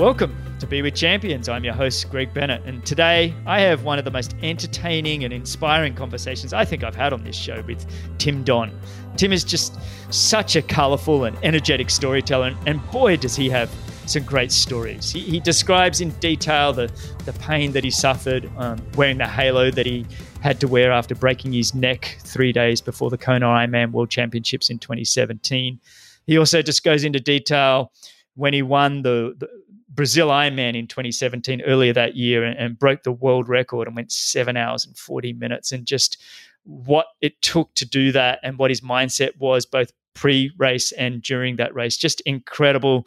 Welcome to Be With Champions. I'm your host, Greg Bennett, and today I have one of the most entertaining and inspiring conversations I think I've had on this show with Tim Don. Tim is just such a colorful and energetic storyteller, and boy, does he have some great stories. He, he describes in detail the, the pain that he suffered um, wearing the halo that he had to wear after breaking his neck three days before the Kona Ironman World Championships in 2017. He also just goes into detail when he won the, the Brazil Ironman in 2017 earlier that year and, and, broke the world record and went seven hours and 40 minutes and just what it took to do that and what his mindset was both pre race and during that race. Just incredible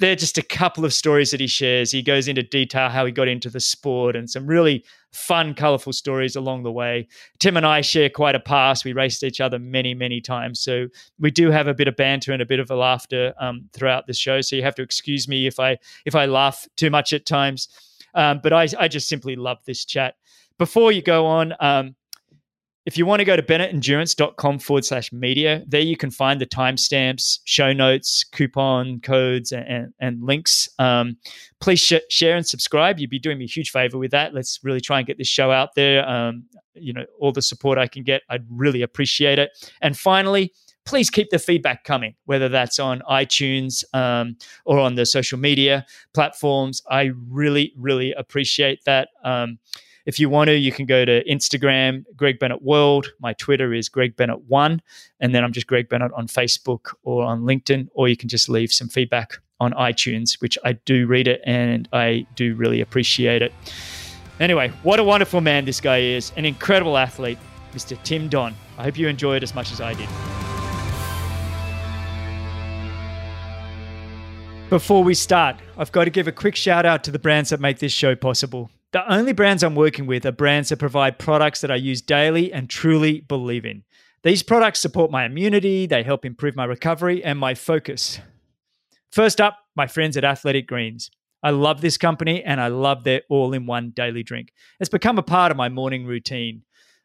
they're just a couple of stories that he shares. He goes into detail how he got into the sport and some really fun, colorful stories along the way. Tim and I share quite a past. We raced each other many, many times. So we do have a bit of banter and a bit of a laughter um, throughout the show. So you have to excuse me if I if I laugh too much at times. Um, but I, I just simply love this chat. Before you go on, um, if you want to go to bennettendurance.com forward slash media, there you can find the timestamps, show notes, coupon codes, and, and links. Um, please sh- share and subscribe. You'd be doing me a huge favor with that. Let's really try and get this show out there. Um, you know, all the support I can get, I'd really appreciate it. And finally, please keep the feedback coming, whether that's on iTunes um, or on the social media platforms. I really, really appreciate that. Um, if you want to, you can go to Instagram, Greg Bennett World. My Twitter is Greg Bennett One, and then I'm just Greg Bennett on Facebook or on LinkedIn, or you can just leave some feedback on iTunes, which I do read it and I do really appreciate it. Anyway, what a wonderful man this guy is, an incredible athlete, Mr. Tim Don. I hope you enjoy it as much as I did. Before we start, I've got to give a quick shout out to the brands that make this show possible. The only brands I'm working with are brands that provide products that I use daily and truly believe in. These products support my immunity, they help improve my recovery and my focus. First up, my friends at Athletic Greens. I love this company and I love their all in one daily drink. It's become a part of my morning routine.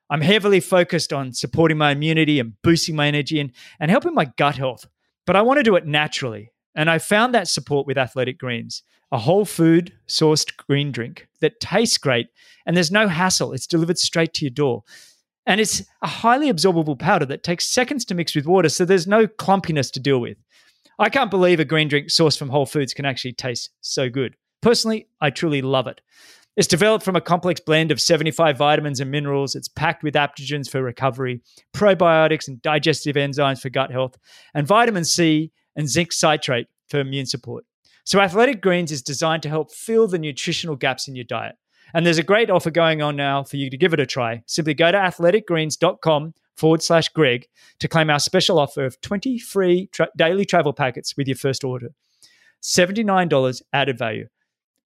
I'm heavily focused on supporting my immunity and boosting my energy and, and helping my gut health, but I want to do it naturally. And I found that support with Athletic Greens a whole food sourced green drink that tastes great and there's no hassle. It's delivered straight to your door. And it's a highly absorbable powder that takes seconds to mix with water, so there's no clumpiness to deal with. I can't believe a green drink sourced from Whole Foods can actually taste so good. Personally, I truly love it. It's developed from a complex blend of 75 vitamins and minerals. It's packed with adaptogens for recovery, probiotics and digestive enzymes for gut health, and vitamin C and zinc citrate for immune support. So, Athletic Greens is designed to help fill the nutritional gaps in your diet. And there's a great offer going on now for you to give it a try. Simply go to athleticgreens.com forward slash Greg to claim our special offer of 20 free tra- daily travel packets with your first order. $79 added value.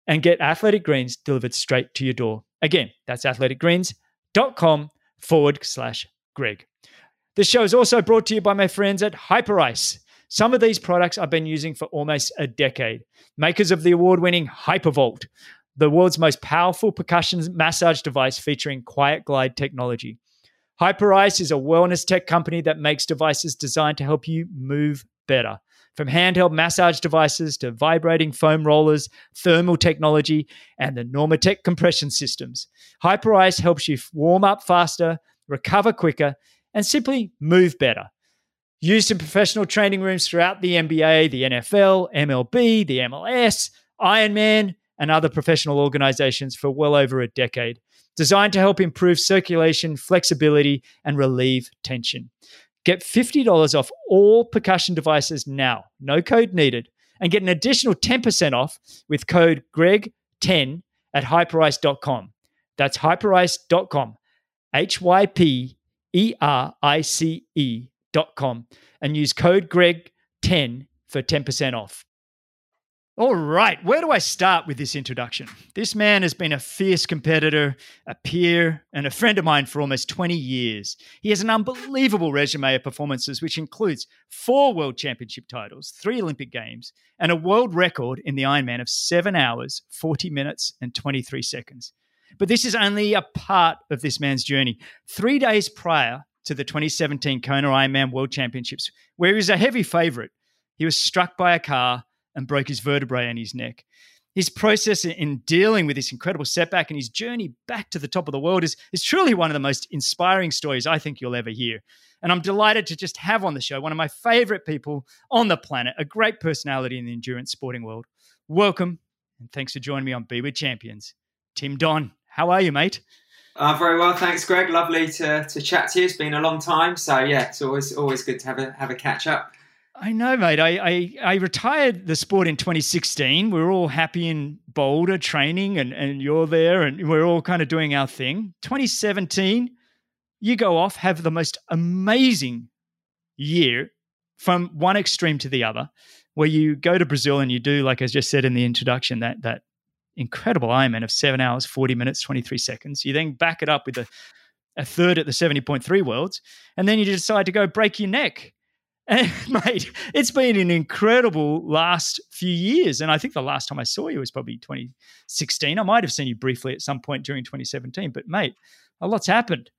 And get Athletic Greens delivered straight to your door. Again, that's athleticgreens.com forward slash Greg. This show is also brought to you by my friends at Hyperice. Some of these products I've been using for almost a decade. Makers of the award winning Hypervolt, the world's most powerful percussion massage device featuring Quiet Glide technology. Hyperice is a wellness tech company that makes devices designed to help you move better. From handheld massage devices to vibrating foam rollers, thermal technology, and the Normatec compression systems, Hyperice helps you warm up faster, recover quicker, and simply move better used in professional training rooms throughout the NBA, the NFL, MLB, the MLS, Ironman, and other professional organizations for well over a decade. Designed to help improve circulation, flexibility, and relieve tension. Get $50 off all percussion devices now, no code needed, and get an additional 10% off with code GREG10 at hyperice.com. That's hyperice.com, H Y P E R I C E com and use code GREG10 for 10% off. All right, where do I start with this introduction? This man has been a fierce competitor, a peer, and a friend of mine for almost 20 years. He has an unbelievable resume of performances, which includes four World Championship titles, three Olympic Games, and a world record in the Ironman of seven hours, 40 minutes, and 23 seconds. But this is only a part of this man's journey. Three days prior to the 2017 Kona Ironman World Championships, where he was a heavy favorite. He was struck by a car and broke his vertebrae in his neck. his process in dealing with this incredible setback and his journey back to the top of the world is, is truly one of the most inspiring stories I think you'll ever hear. And I'm delighted to just have on the show one of my favorite people on the planet, a great personality in the endurance sporting world. Welcome and thanks for joining me on Be With Champions. Tim Don, how are you, mate? Uh, very well, thanks, Greg. Lovely to, to chat to you. It's been a long time, so yeah, it's always always good to have a have a catch up. I know, mate. I, I, I retired the sport in 2016. We are all happy in Boulder training, and and you're there, and we're all kind of doing our thing. 2017, you go off, have the most amazing year from one extreme to the other, where you go to Brazil and you do, like I just said in the introduction, that that incredible Ironman of seven hours, 40 minutes, 23 seconds. You then back it up with a, a third at the 70.3 worlds, and then you decide to go break your neck. And mate, it's been an incredible last few years. And I think the last time I saw you was probably 2016. I might have seen you briefly at some point during 2017, but mate, a lot's happened.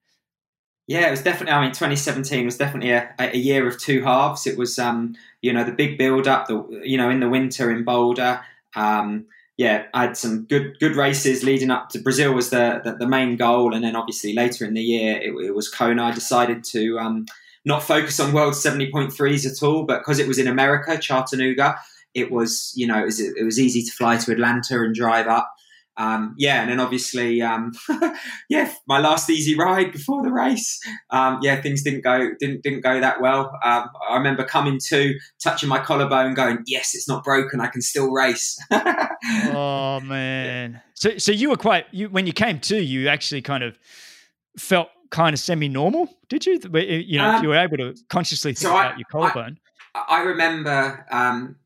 Yeah, it was definitely. I mean, 2017 was definitely a, a year of two halves. It was, um, you know, the big build up. The you know, in the winter in Boulder. Um, yeah, I had some good good races leading up to Brazil was the the, the main goal, and then obviously later in the year it, it was Kona. I decided to um, not focus on World seventy point threes at all, but because it was in America, Chattanooga, it was you know it was, it was easy to fly to Atlanta and drive up um, yeah, and then obviously, um, yeah, my last easy ride before the race. Um, yeah, things didn't go didn't didn't go that well. Um, I remember coming to, touching my collarbone, going, "Yes, it's not broken. I can still race." oh man! So so you were quite you when you came to, you actually kind of felt kind of semi normal, did you? You know, um, you were able to consciously think so about I, your collarbone. I, I remember um,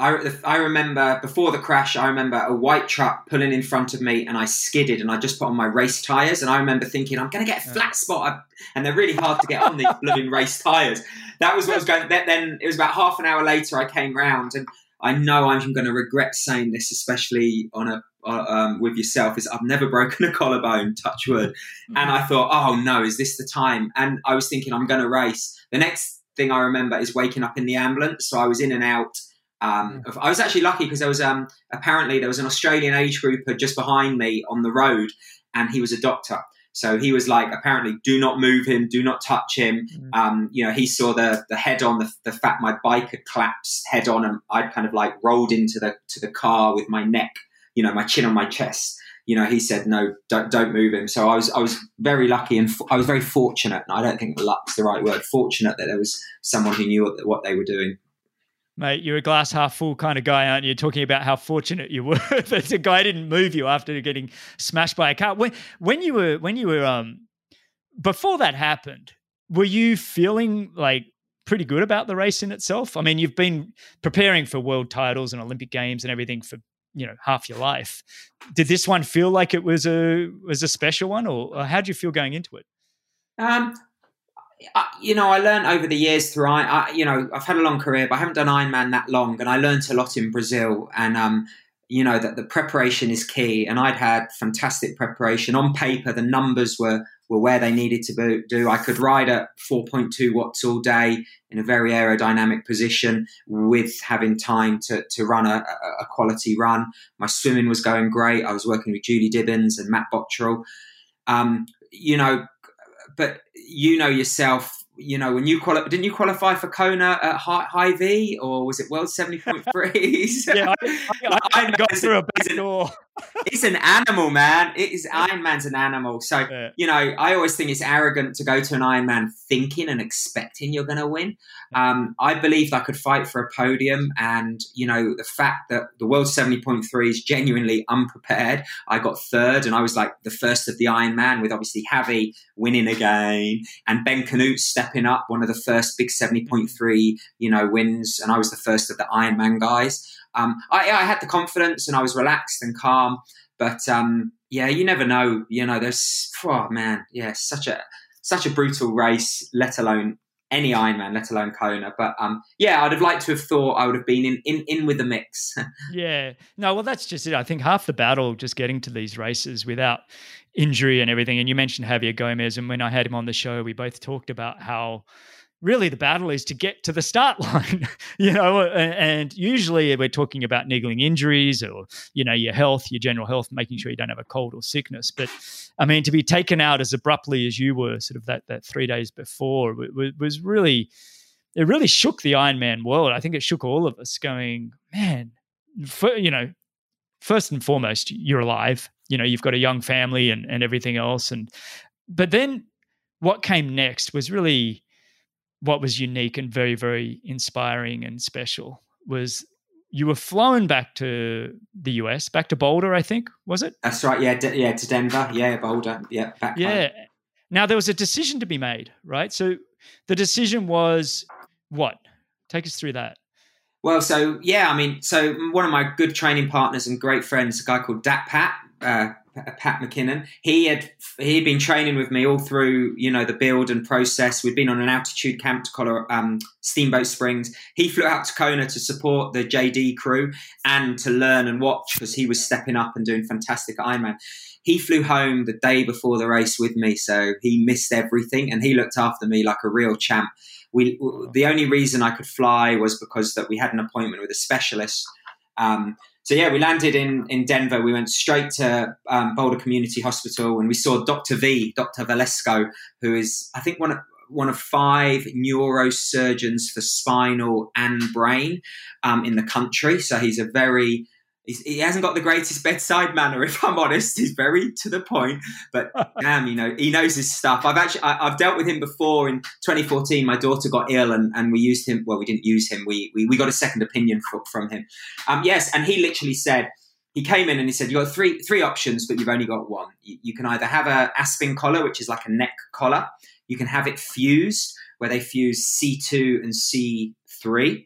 I, I remember before the crash, I remember a white truck pulling in front of me and I skidded and I just put on my race tyres. And I remember thinking, I'm going to get a flat spot. And they're really hard to get on these blooming race tyres. That was what was going Then it was about half an hour later, I came round and I know I'm going to regret saying this, especially on a uh, um, with yourself is I've never broken a collarbone, touch wood. Mm-hmm. And I thought, oh no, is this the time? And I was thinking, I'm going to race. The next thing I remember is waking up in the ambulance. So I was in and out um, I was actually lucky because there was um, apparently there was an Australian age grouper just behind me on the road, and he was a doctor. So he was like, apparently, do not move him, do not touch him. Mm. Um, you know, he saw the the head on, the, the fact my bike had collapsed head on, and I'd kind of like rolled into the to the car with my neck, you know, my chin on my chest. You know, he said, no, don't don't move him. So I was I was very lucky and I was very fortunate. And I don't think luck's the right word. Fortunate that there was someone who knew what, what they were doing mate, you're a glass half full kind of guy, aren't you? Talking about how fortunate you were that the guy didn't move you after getting smashed by a car. When when you were when you were um before that happened, were you feeling like pretty good about the race in itself? I mean, you've been preparing for world titles and Olympic games and everything for you know half your life. Did this one feel like it was a was a special one, or, or how did you feel going into it? Um, you know, I learned over the years through, I, you know, I've had a long career, but I haven't done Ironman that long, and I learned a lot in Brazil, and um, you know that the preparation is key, and I'd had fantastic preparation on paper. The numbers were were where they needed to do. I could ride at 4.2 watts all day in a very aerodynamic position with having time to, to run a, a quality run. My swimming was going great. I was working with Julie Dibens and Matt Bottrill. Um, you know, but you know yourself you know, when you qualify, didn't you qualify for Kona at high, Hy-Vee or was it World 70.3? yeah, I, I, I got through a back door. It's an animal, man. It is Iron Man's an animal. So, yeah. you know, I always think it's arrogant to go to an Iron Man thinking and expecting you're going to win. Um, I believed I could fight for a podium. And, you know, the fact that the World 70.3 is genuinely unprepared. I got third and I was like the first of the Iron Man, with obviously Javi winning again and Ben Kanute stepping up, one of the first big 70.3, you know, wins. And I was the first of the Iron Man guys. Um, I, I, had the confidence and I was relaxed and calm. But um, yeah, you never know. You know, there's oh man, yeah, such a such a brutal race. Let alone any Ironman, let alone Kona. But um, yeah, I'd have liked to have thought I would have been in in, in with the mix. yeah, no, well, that's just it. I think half the battle just getting to these races without injury and everything. And you mentioned Javier Gomez, and when I had him on the show, we both talked about how really the battle is to get to the start line you know and usually we're talking about niggling injuries or you know your health your general health making sure you don't have a cold or sickness. But i mean to be taken out as abruptly as you were sort of that that 3 days before was really it really shook the ironman world. I think it shook all of us going man for, you know first and foremost you're alive. You know you've got a young family and and everything else. And but then what came next was really what was unique and very, very inspiring and special was you were flown back to the US, back to Boulder, I think, was it? That's right. Yeah, D- yeah, to Denver. Yeah, Boulder. Yeah, back. Yeah. Home. Now there was a decision to be made, right? So the decision was what? Take us through that. Well, so yeah, I mean, so one of my good training partners and great friends, a guy called Dat Pat, uh, Pat McKinnon. He had he had been training with me all through, you know, the build and process. We'd been on an altitude camp to Colorado, um, Steamboat Springs. He flew out to Kona to support the JD crew and to learn and watch because he was stepping up and doing fantastic Ironman. He flew home the day before the race with me, so he missed everything and he looked after me like a real champ. We the only reason I could fly was because that we had an appointment with a specialist. Um, so yeah, we landed in in Denver. We went straight to um, Boulder Community Hospital, and we saw Dr. V, Dr. Valesco, who is I think one of one of five neurosurgeons for spinal and brain um, in the country. So he's a very He's, he hasn't got the greatest bedside manner, if I'm honest. He's very to the point, but damn, you know, he knows his stuff. I've actually I, have dealt with him before. In 2014, my daughter got ill, and, and we used him. Well, we didn't use him. We we, we got a second opinion for, from him. Um, yes, and he literally said he came in and he said, "You got three three options, but you've only got one. You, you can either have a Aspen collar, which is like a neck collar. You can have it fused, where they fuse C2 and C3."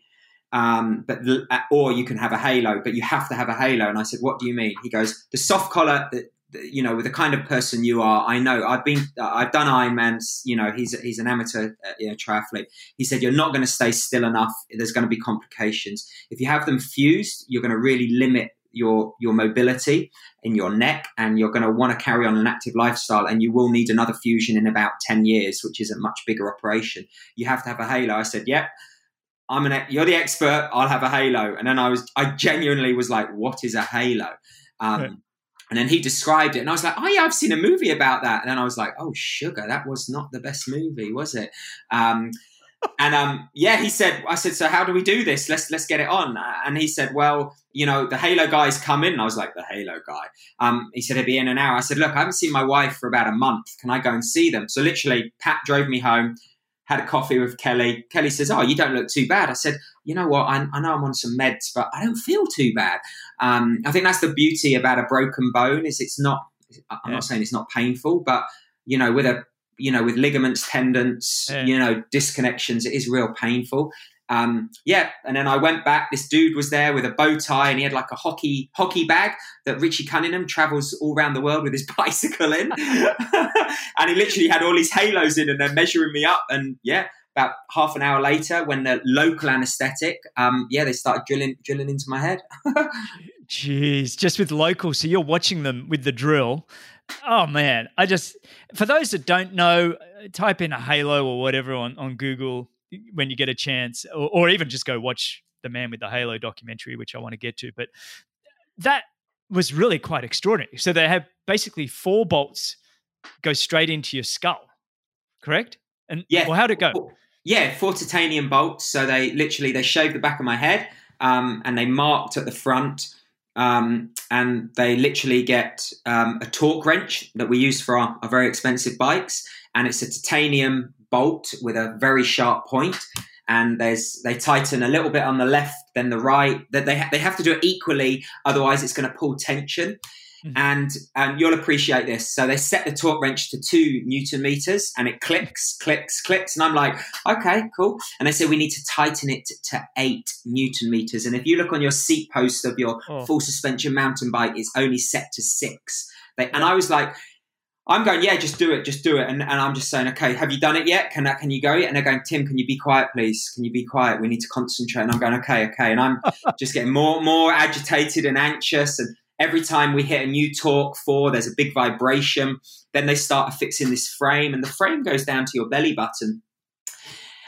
Um, but uh, or you can have a halo, but you have to have a halo. And I said, what do you mean? He goes, the soft collar. you know, with the kind of person you are, I know. I've been, I've done Ironmans. You know, he's he's an amateur uh, you know, triathlete. He said you're not going to stay still enough. There's going to be complications if you have them fused. You're going to really limit your your mobility in your neck and you're going to want to carry on an active lifestyle and you will need another fusion in about 10 years which is a much bigger operation you have to have a halo i said yep I'm an you're the expert. I'll have a halo. And then I was I genuinely was like, what is a halo? Um, right. And then he described it, and I was like, "Oh yeah, I've seen a movie about that." And then I was like, "Oh sugar, that was not the best movie, was it?" Um, and um, yeah, he said, "I said, so how do we do this? Let's let's get it on." And he said, "Well, you know, the Halo guys come in." And I was like, "The Halo guy." Um, he said, "He'll be in an hour." I said, "Look, I haven't seen my wife for about a month. Can I go and see them?" So literally, Pat drove me home had a coffee with Kelly. Kelly says, "Oh, you don't look too bad." I said, "You know what? I, I know I'm on some meds, but I don't feel too bad." Um, I think that's the beauty about a broken bone is it's not. I'm yeah. not saying it's not painful, but you know, with a you know, with ligaments, tendons, yeah. you know, disconnections, it is real painful. Um, yeah, and then I went back. This dude was there with a bow tie, and he had like a hockey hockey bag that Richie Cunningham travels all around the world with his bicycle in, and he literally had all these halos in, and they're measuring me up. And yeah, about half an hour later, when the local anaesthetic, um, yeah, they started drilling drilling into my head. Jeez, just with local, so you're watching them with the drill. Oh man, I just for those that don't know, type in a halo or whatever on on Google when you get a chance, or, or even just go watch the Man with the Halo documentary, which I want to get to. But that was really quite extraordinary. So they have basically four bolts go straight into your skull, correct? And yeah, well, how'd it go? Yeah, four titanium bolts. So they literally they shaved the back of my head um, and they marked at the front. Um, and they literally get um, a torque wrench that we use for our, our very expensive bikes, and it's a titanium bolt with a very sharp point and there's they tighten a little bit on the left then the right that they ha- they have to do it equally otherwise it's going to pull tension. Mm-hmm. and and you'll appreciate this. So they set the torque wrench to 2 newton meters and it clicks clicks clicks and I'm like okay cool. And they say we need to tighten it to 8 newton meters. And if you look on your seat post of your oh. full suspension mountain bike it's only set to 6 they, and I was like I'm going, yeah, just do it, just do it. And, and I'm just saying, okay, have you done it yet? Can, can you go? And they're going, Tim, can you be quiet, please? Can you be quiet? We need to concentrate. And I'm going, okay, okay. And I'm just getting more, more agitated and anxious. And every time we hit a new torque four, there's a big vibration. Then they start fixing this frame and the frame goes down to your belly button.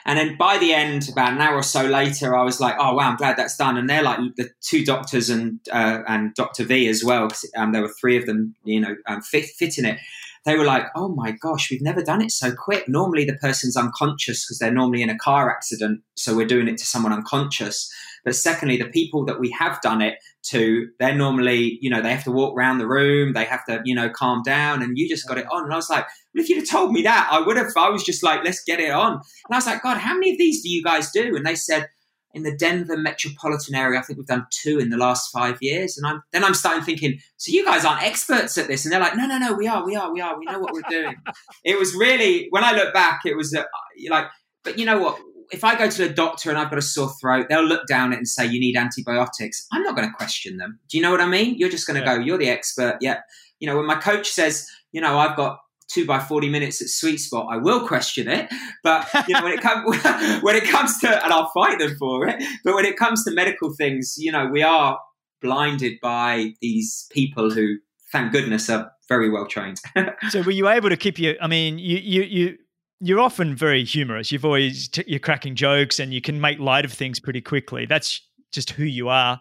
And then by the end, about an hour or so later, I was like, "Oh wow, I'm glad that's done." And they're like the two doctors and uh, and Doctor V as well. Um, there were three of them, you know, um, fit, fitting it. They were like, "Oh my gosh, we've never done it so quick. Normally the person's unconscious because they're normally in a car accident, so we're doing it to someone unconscious." But secondly, the people that we have done it to, they're normally, you know, they have to walk around the room, they have to, you know, calm down, and you just got it on. And I was like, well, if you'd have told me that, I would have. I was just like, let's get it on. And I was like, God, how many of these do you guys do? And they said, in the Denver metropolitan area, I think we've done two in the last five years. And I'm then I'm starting thinking, so you guys aren't experts at this? And they're like, no, no, no, we are, we are, we are. We know what we're doing. it was really when I look back, it was uh, like, but you know what? if I go to the doctor and I've got a sore throat, they'll look down it and say you need antibiotics. I'm not going to question them. Do you know what I mean? You're just going to yeah. go, you're the expert. Yeah. You know, when my coach says, you know, I've got two by 40 minutes at sweet spot, I will question it. But, you know, when it comes, when it comes to, and I'll fight them for it. But when it comes to medical things, you know, we are blinded by these people who, thank goodness, are very well trained. so were you able to keep your, I mean, you, you, you, you're often very humorous. You've always t- you're cracking jokes and you can make light of things pretty quickly. That's just who you are.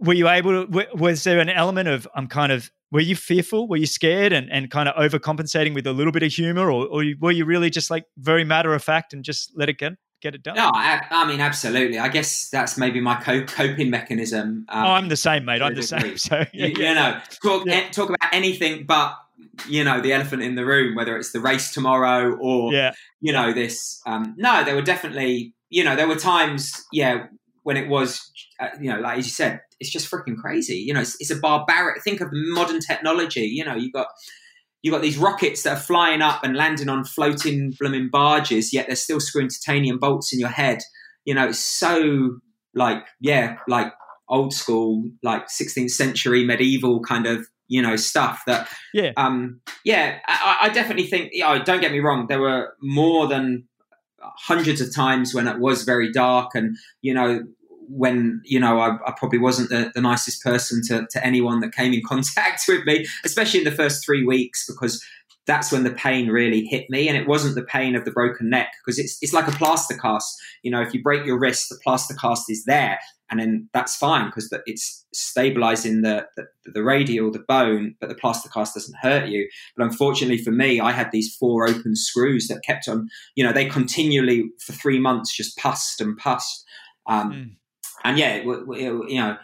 Were you able to? Was there an element of I'm kind of were you fearful? Were you scared and, and kind of overcompensating with a little bit of humor, or, or were you really just like very matter of fact and just let it get get it done? No, I, I mean absolutely. I guess that's maybe my co- coping mechanism. Um, oh, I'm the same, mate. I'm the same. So yeah, you, you know, talk yeah. talk about anything but you know the elephant in the room whether it's the race tomorrow or yeah. you know this um, no there were definitely you know there were times yeah when it was uh, you know like as you said it's just freaking crazy. You know it's, it's, a barbaric think of modern technology. You know you got you got these rockets that are flying up and landing on floating blooming barges yet they're still screwing titanium bolts in your head. You know it's so like yeah like old school like 16th century medieval kind of you know stuff that yeah. um yeah I, I definitely think you know, don't get me wrong there were more than hundreds of times when it was very dark and you know when you know I, I probably wasn't the, the, nicest person to, to anyone that came in contact with me especially in the first three weeks because that's when the pain really hit me and it wasn't the pain of the broken neck because it's, it's like a plaster cast you know if you break your wrist the plaster cast is there and then that's fine because it's stabilizing the, the, the radial, the bone, but the plaster cast doesn't hurt you. But unfortunately for me, I had these four open screws that kept on, you know, they continually for three months just pussed and pussed. Um, mm. And yeah, you know,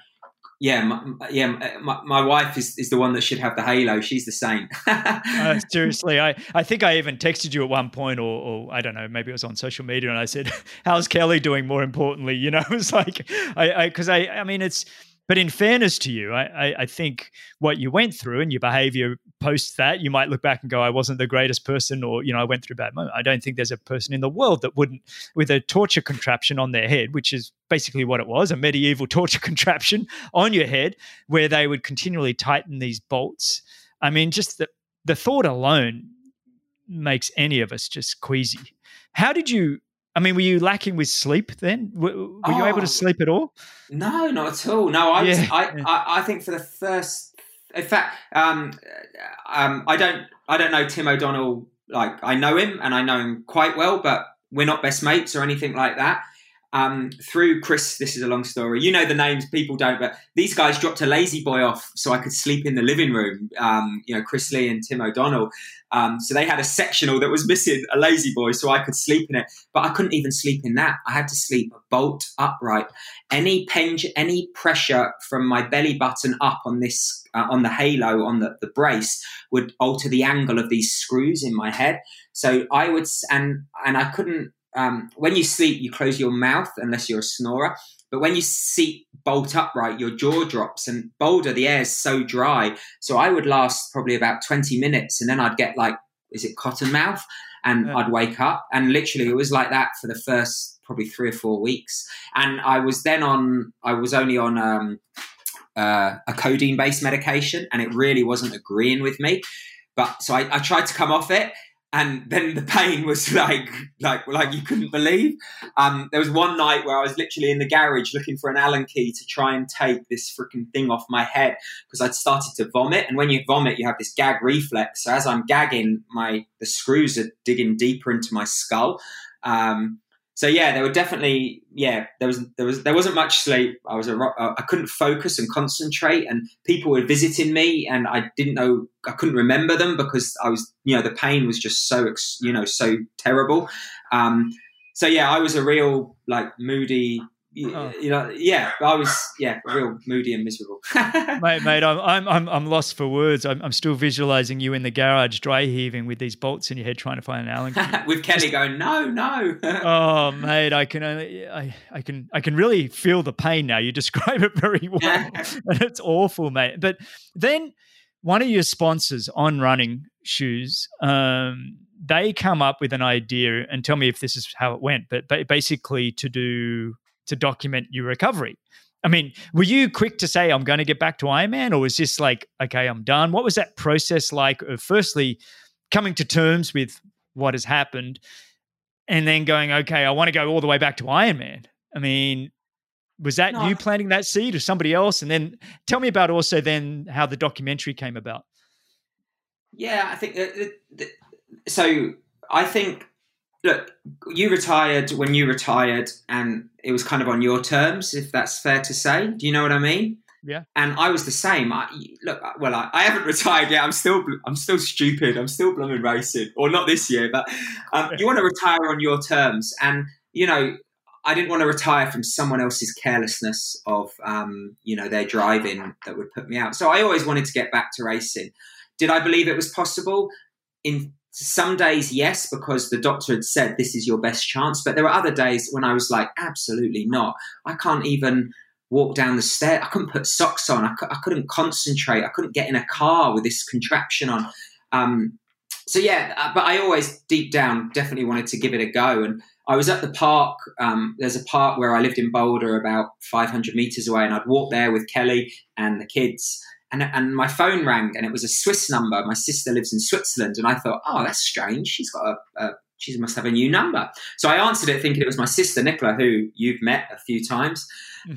yeah, my, yeah, my, my, wife is, is the one that should have the halo. She's the saint. uh, seriously, I, I think I even texted you at one point, or, or, I don't know, maybe it was on social media, and I said, "How's Kelly doing?" More importantly, you know, it was like, I, because I, I, I mean, it's but in fairness to you, I, I, I, think what you went through and your behavior post that, you might look back and go, I wasn't the greatest person, or, you know, I went through a bad moment. I don't think there's a person in the world that wouldn't, with a torture contraption on their head, which is basically what it was a medieval torture contraption on your head, where they would continually tighten these bolts. I mean, just the, the thought alone makes any of us just queasy. How did you I mean, were you lacking with sleep then? Were, were oh, you able to oh. sleep at all? No, not at all. No, I, yeah. I, I, I, think for the first, in fact, um, um, I don't, I don't know Tim O'Donnell. Like I know him and I know him quite well, but we're not best mates or anything like that um, through Chris. This is a long story. You know the names, people don't, but these guys dropped a La-Z-Boy off so I could sleep in the living room. Um, you know, Chris Lee and Tim O'Donnell. Um, so they had a sectional that was missing a La-Z-Boy, so I could sleep in it. But I couldn't even sleep in that. I had to sleep bolt upright. Any pen, any pressure from my belly button up on this, uh, on the halo, on the, the brace, would alter the angle of these screws in my head. So I would, and and I couldn't um, when you sleep, you close your mouth unless you're a snorer. But when you seat bolt upright, your jaw drops. And Boulder, the air is so dry. So I would last probably about 20 minutes and then I'd get like, is it cotton mouth? And yeah. I'd wake up. And literally, it was like that for the first probably three or four weeks. And I was then on, I was only on um, uh, a codeine based medication and it really wasn't agreeing with me. But so I, I tried to come off it and then the pain was like like like you couldn't believe. Um, there was one night where I was literally in the garage looking for an Allen key to try and take this freaking thing off my head because I'd started to vomit. And when you vomit, you have this gag reflex. So as I'm gagging, my the screws are digging deeper into my skull. Um, so yeah, there were definitely yeah there was there was there wasn't much sleep. I was a I couldn't focus and concentrate, and people were visiting me, and I didn't know I couldn't remember them because I was you know the pain was just so you know so terrible. Um, so yeah, I was a real like moody oh. you know, yeah, I was, yeah, real moody and miserable. mate, mate, I'm, I'm, I'm lost for words. I'm, I'm still visualizing you in the garage, dry heaving with these bolts in your head, trying to find an Allen key. with Kelly Just, going, no, no. oh, mate, I can only, I, I can, I can really feel the pain now. You describe it very well, and it's awful, mate. But then one of your sponsors on running shoes, um, they come up with an idea and tell me if this is how it went, but basically to do to document your recovery. I mean, were you quick to say, I'm going to get back to Ironman, or was this like, okay, I'm done? What was that process like of firstly coming to terms with what has happened and then going, okay, I want to go all the way back to Ironman? I mean, was that no. you planting that seed or somebody else? And then tell me about also then how the documentary came about. Yeah, I think so. I think look, you retired when you retired, and it was kind of on your terms, if that's fair to say. Do you know what I mean? Yeah. And I was the same. I, look, well, I, I, haven't retired yet. I'm still, I'm still stupid. I'm still blooming racing, or not this year. But um, you want to retire on your terms, and you know, I didn't want to retire from someone else's carelessness of, um, you know, their driving that would put me out. So I always wanted to get back to racing. Did I believe it was possible? In some days, yes, because the doctor had said this is your best chance. But there were other days when I was like, absolutely not. I can't even walk down the stair. I couldn't put socks on. I, couldn't concentrate. I couldn't get in a car with this contraption on. Um, so yeah, uh, but I always deep down definitely wanted to give it a go. And I was at the park. Um, there's a park where I lived in Boulder, about 500 meters away, and I'd walk there with Kelly and the kids and, and my phone rang and it was a Swiss number. My sister lives in Switzerland, and I thought, oh, that's strange. She's got a, a she must have a new number. So I answered it thinking it was my sister Nicola, who you've met a few times.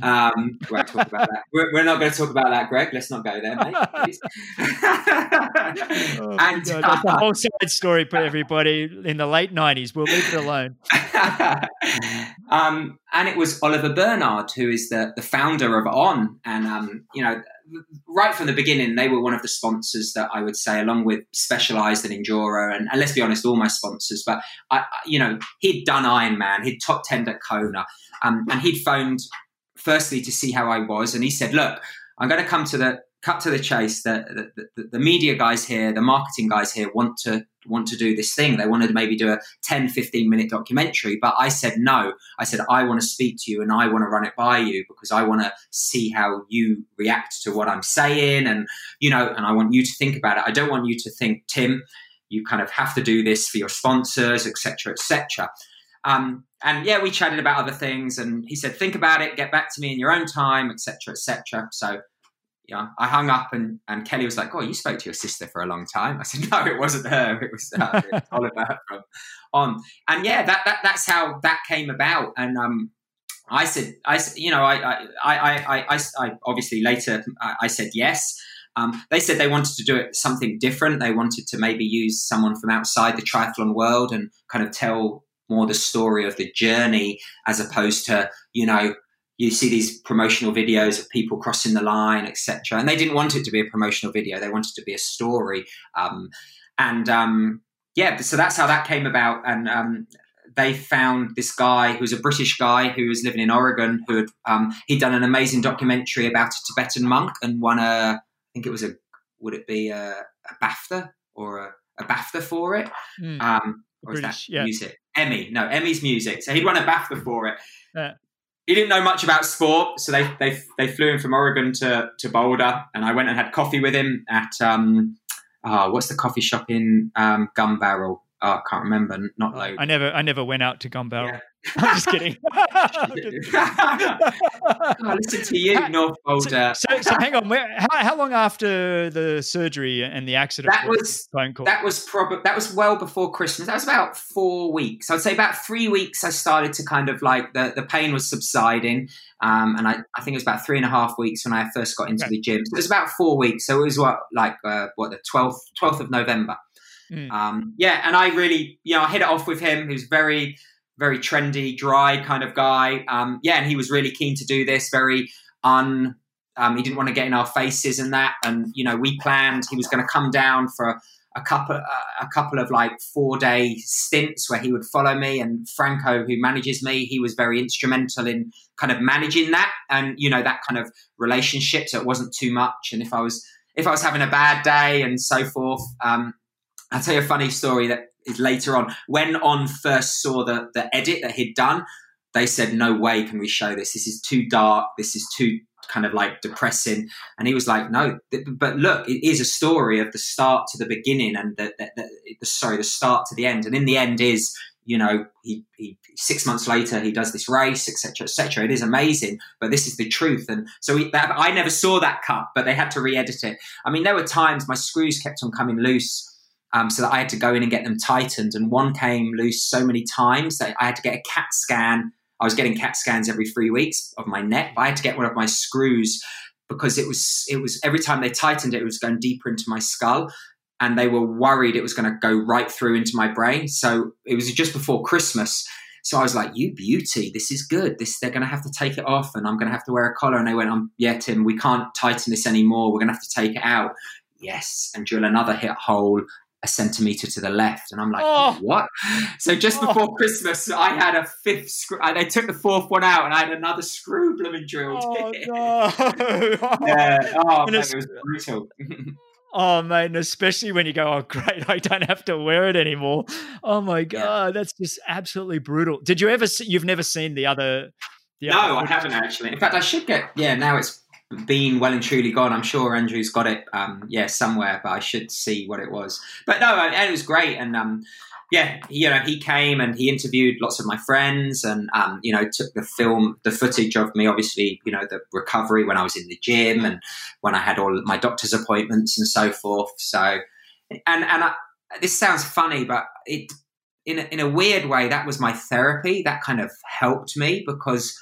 Um, we won't talk about that. We're, we're, not going to talk about that, Greg. Let's not go there, mate. oh and God, that's a whole side story for everybody in the late nineties. We'll leave it alone. um, and it was Oliver Bernhard, who is the the founder of On, and um, you know right from the beginning, they were one of the sponsors that I would say, along with Specialized and Enduro, and, and let's be honest, all my sponsors. But I, you know, he'd done Ironman, he'd top ten at Kona, um, and he'd phoned firstly to see how I was, and he said, "Look, I'm going to come to the cut to the chase. The, the, the, the media guys here, the marketing guys here, want to want to do this thing. They wanted to maybe do a 10, 15 minute documentary. But I said no. I said, I want to speak to you and I want to run it by you because I want to see how you react to what I'm saying. And, you know, and I want you to think about it. I don't want you to think, Tim, you kind of have to do this for your sponsors, etc., etc. Um, and yeah, we chatted about other things, and he said, "Think about it, get back to me in your own time, etc., etc." So yeah, I hung up and, and Kelly was like, "Oh, you spoke to your sister for a long time." I said, "No, it wasn't her. It was, uh, Oliver from on." And yeah, that, that that's how that came about. And um, I said, I you know, I I I I, I obviously later I, said yes. Um, they said they wanted to do it something different. They wanted to maybe use someone from outside the triathlon world and kind of tell more the story of the journey as opposed to you know you see these promotional videos of people crossing the line, etc. And they didn't want it to be a promotional video; they wanted it to be a story. Um, and um, yeah, so that's how that came about. And um, they found this guy who was a British guy who was living in Oregon, who had um, he'd done an amazing documentary about a Tibetan monk and won a, I think it was a, would it be a, a BAFTA or a, a, BAFTA for it? Mm. Um, or British, is that yeah. music? Emmy, no, Emmy's music. So he'd won a BAFTA for it. Yeah he didn't know much about sport, so they they they flew him from Oregon to to Boulder, and I went and had coffee with him at um, oh, what's the coffee shop in um, Gunbarrel? Oh, I can't remember. Not low. I never I never went out to Gunbarrel. Yeah. I'm just kidding. oh, listen to you, North Boulder. So, so, so hang on. Where, how, how, long after the surgery and the accident? That was phone call? That was probably that was well before Christmas. That was about four weeks. I'd say about three weeks. I started to kind of like the, the pain was subsiding, um, and I, I think it was about three and a half weeks when I first got into the gym. So it was about four weeks. So it was what like uh, what the twelfth twelfth of November. Mm. Um, yeah, and I really, you know, I hit it off with him. He was very very trendy, dry kind of guy. Um, yeah, and he was really keen to do this. Very un. Um, he didn't want to get in our faces and that. And you know, we planned he was going to come down for a couple a couple of like four day stints where he would follow me and Franco who manages me he was very instrumental in kind of managing that and you know that kind of relationship so it wasn't too much and if I was if I was having a bad day and so forth um, I'll tell you a funny story that is later on when on first saw the the edit that he'd done they said no way can we show this this is too dark this is too kind of like depressing. And he was like, no, th- but look, it is a story of the start to the beginning and the, the, the, the sorry, the start to the end. And in the end is, you know, he, he six months later he does this race, etc., etc. It is amazing, but this is the truth. And so that, I never saw that cut, but they had to re-edit it. I mean, there were times my screws kept on coming loose. Um, so that I had to go in and get them tightened, and one came loose so many times that I had to get a CAT scan I was getting CAT scans every three weeks of my neck. I had to get one of my screws because it was it was every time they tightened it, it was going deeper into my skull, and they were worried it was going to go right through into my brain. So it was just before Christmas. So I was like, "You beauty, this is good. This they're going to have to take it off, and I'm going to have to wear a collar." And they went, "Um, yeah, Tim, we can't tighten this anymore. We're going to have to take it out." Yes, and drill another hit hole a centimeter to the left. And I'm like, oh. what? So just oh. before oh. Christmas, I had a fifth screw. They took the fourth one out and I had another screw blooming drilled. Oh, no. yeah. Oh, man, it was brutal. Oh and especially when you go, oh great, I don't have to wear it anymore. Oh my god, yeah. that's just absolutely brutal. Did you ever? See, you've never seen the other? The no, other I haven't actually. In fact, I should get. Yeah, now it's been well and truly gone. I'm sure Andrew's got it, um, yeah, somewhere, but I should see what it was. But no, it was great. And um, yeah, you know, he came and he interviewed lots of my friends, and um, you know, took the film, the footage of me, obviously, you know, the recovery when I was in the gym and when I had all my doctor's appointments and so forth. So, and and I, this sounds funny, but it in a, in a weird way that was my therapy. That kind of helped me because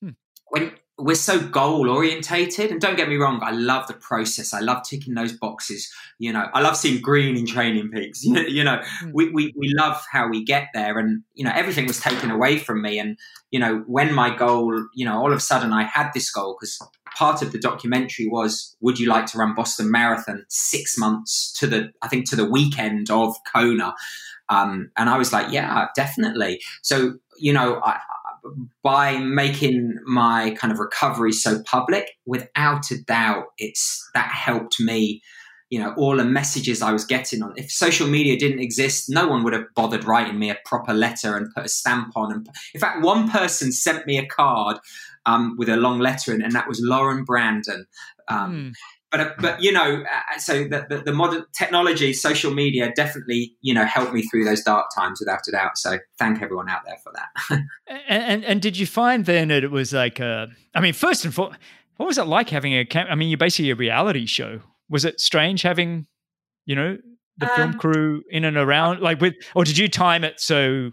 hmm. when we're so goal orientated and don't get me wrong i love the process. I love ticking those boxes you know. I love seeing green in TrainingPeaks you know. Hmm. we, we, we love how we get there and you know everything was taken away from me and you know when my goal you know all of a sudden i had this goal because part of the documentary was would you like to run boston marathon six months to the i think to the weekend of kona? Um, and i was like yeah definitely. So you know I, by making my kind of recovery so public, without a doubt, it's that helped me. You know, all the messages I was getting on. If social media didn't exist, no one would have bothered writing me a proper letter and put a stamp on. And in fact, one person sent me a card um, with a long letter in, and that was Lauren Brandon. Um, mm but uh, but you know, uh, so the, the, the, modern technology, social media, definitely you know helped me through those dark times without a doubt. So thank everyone out there for that. and, and, and did you find then that it was like, a, I mean, first and foremost, what was it like having a camp? I mean, you're basically a reality show. Was it strange having, you know, the um, film crew in and around, like with, or did you time it so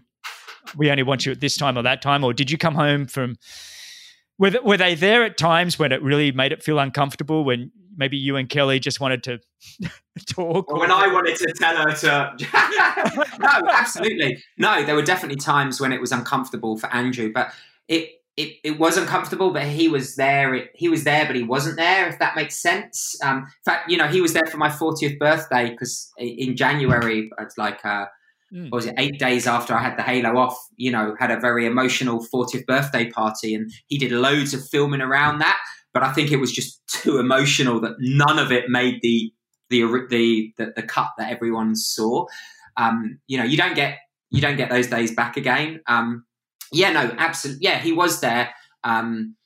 we only want you at this time or that time, or did you come home from? Were, were they there at times when it really made it feel uncomfortable when maybe you and Kelly just wanted to talk. Well, when I wanted to tell her to, no, absolutely, no. There were definitely times when it was uncomfortable for Andrew, but it it, it was uncomfortable. But he was there. It, he was there, but he wasn't there. If that makes sense. Um, in fact, you know, he was there for my 40th birthday because in January, it's like. Uh, Mm. was it eight days after I had the halo off? You know, had a very emotional 40th birthday party, and he did loads of filming around that but I think it was just too emotional that none of it made the the the the, the cut that everyone saw. Um, you know, you don't get you don't get those days back again. Um, yeah, no, absolutely. Yeah, he was there. Um,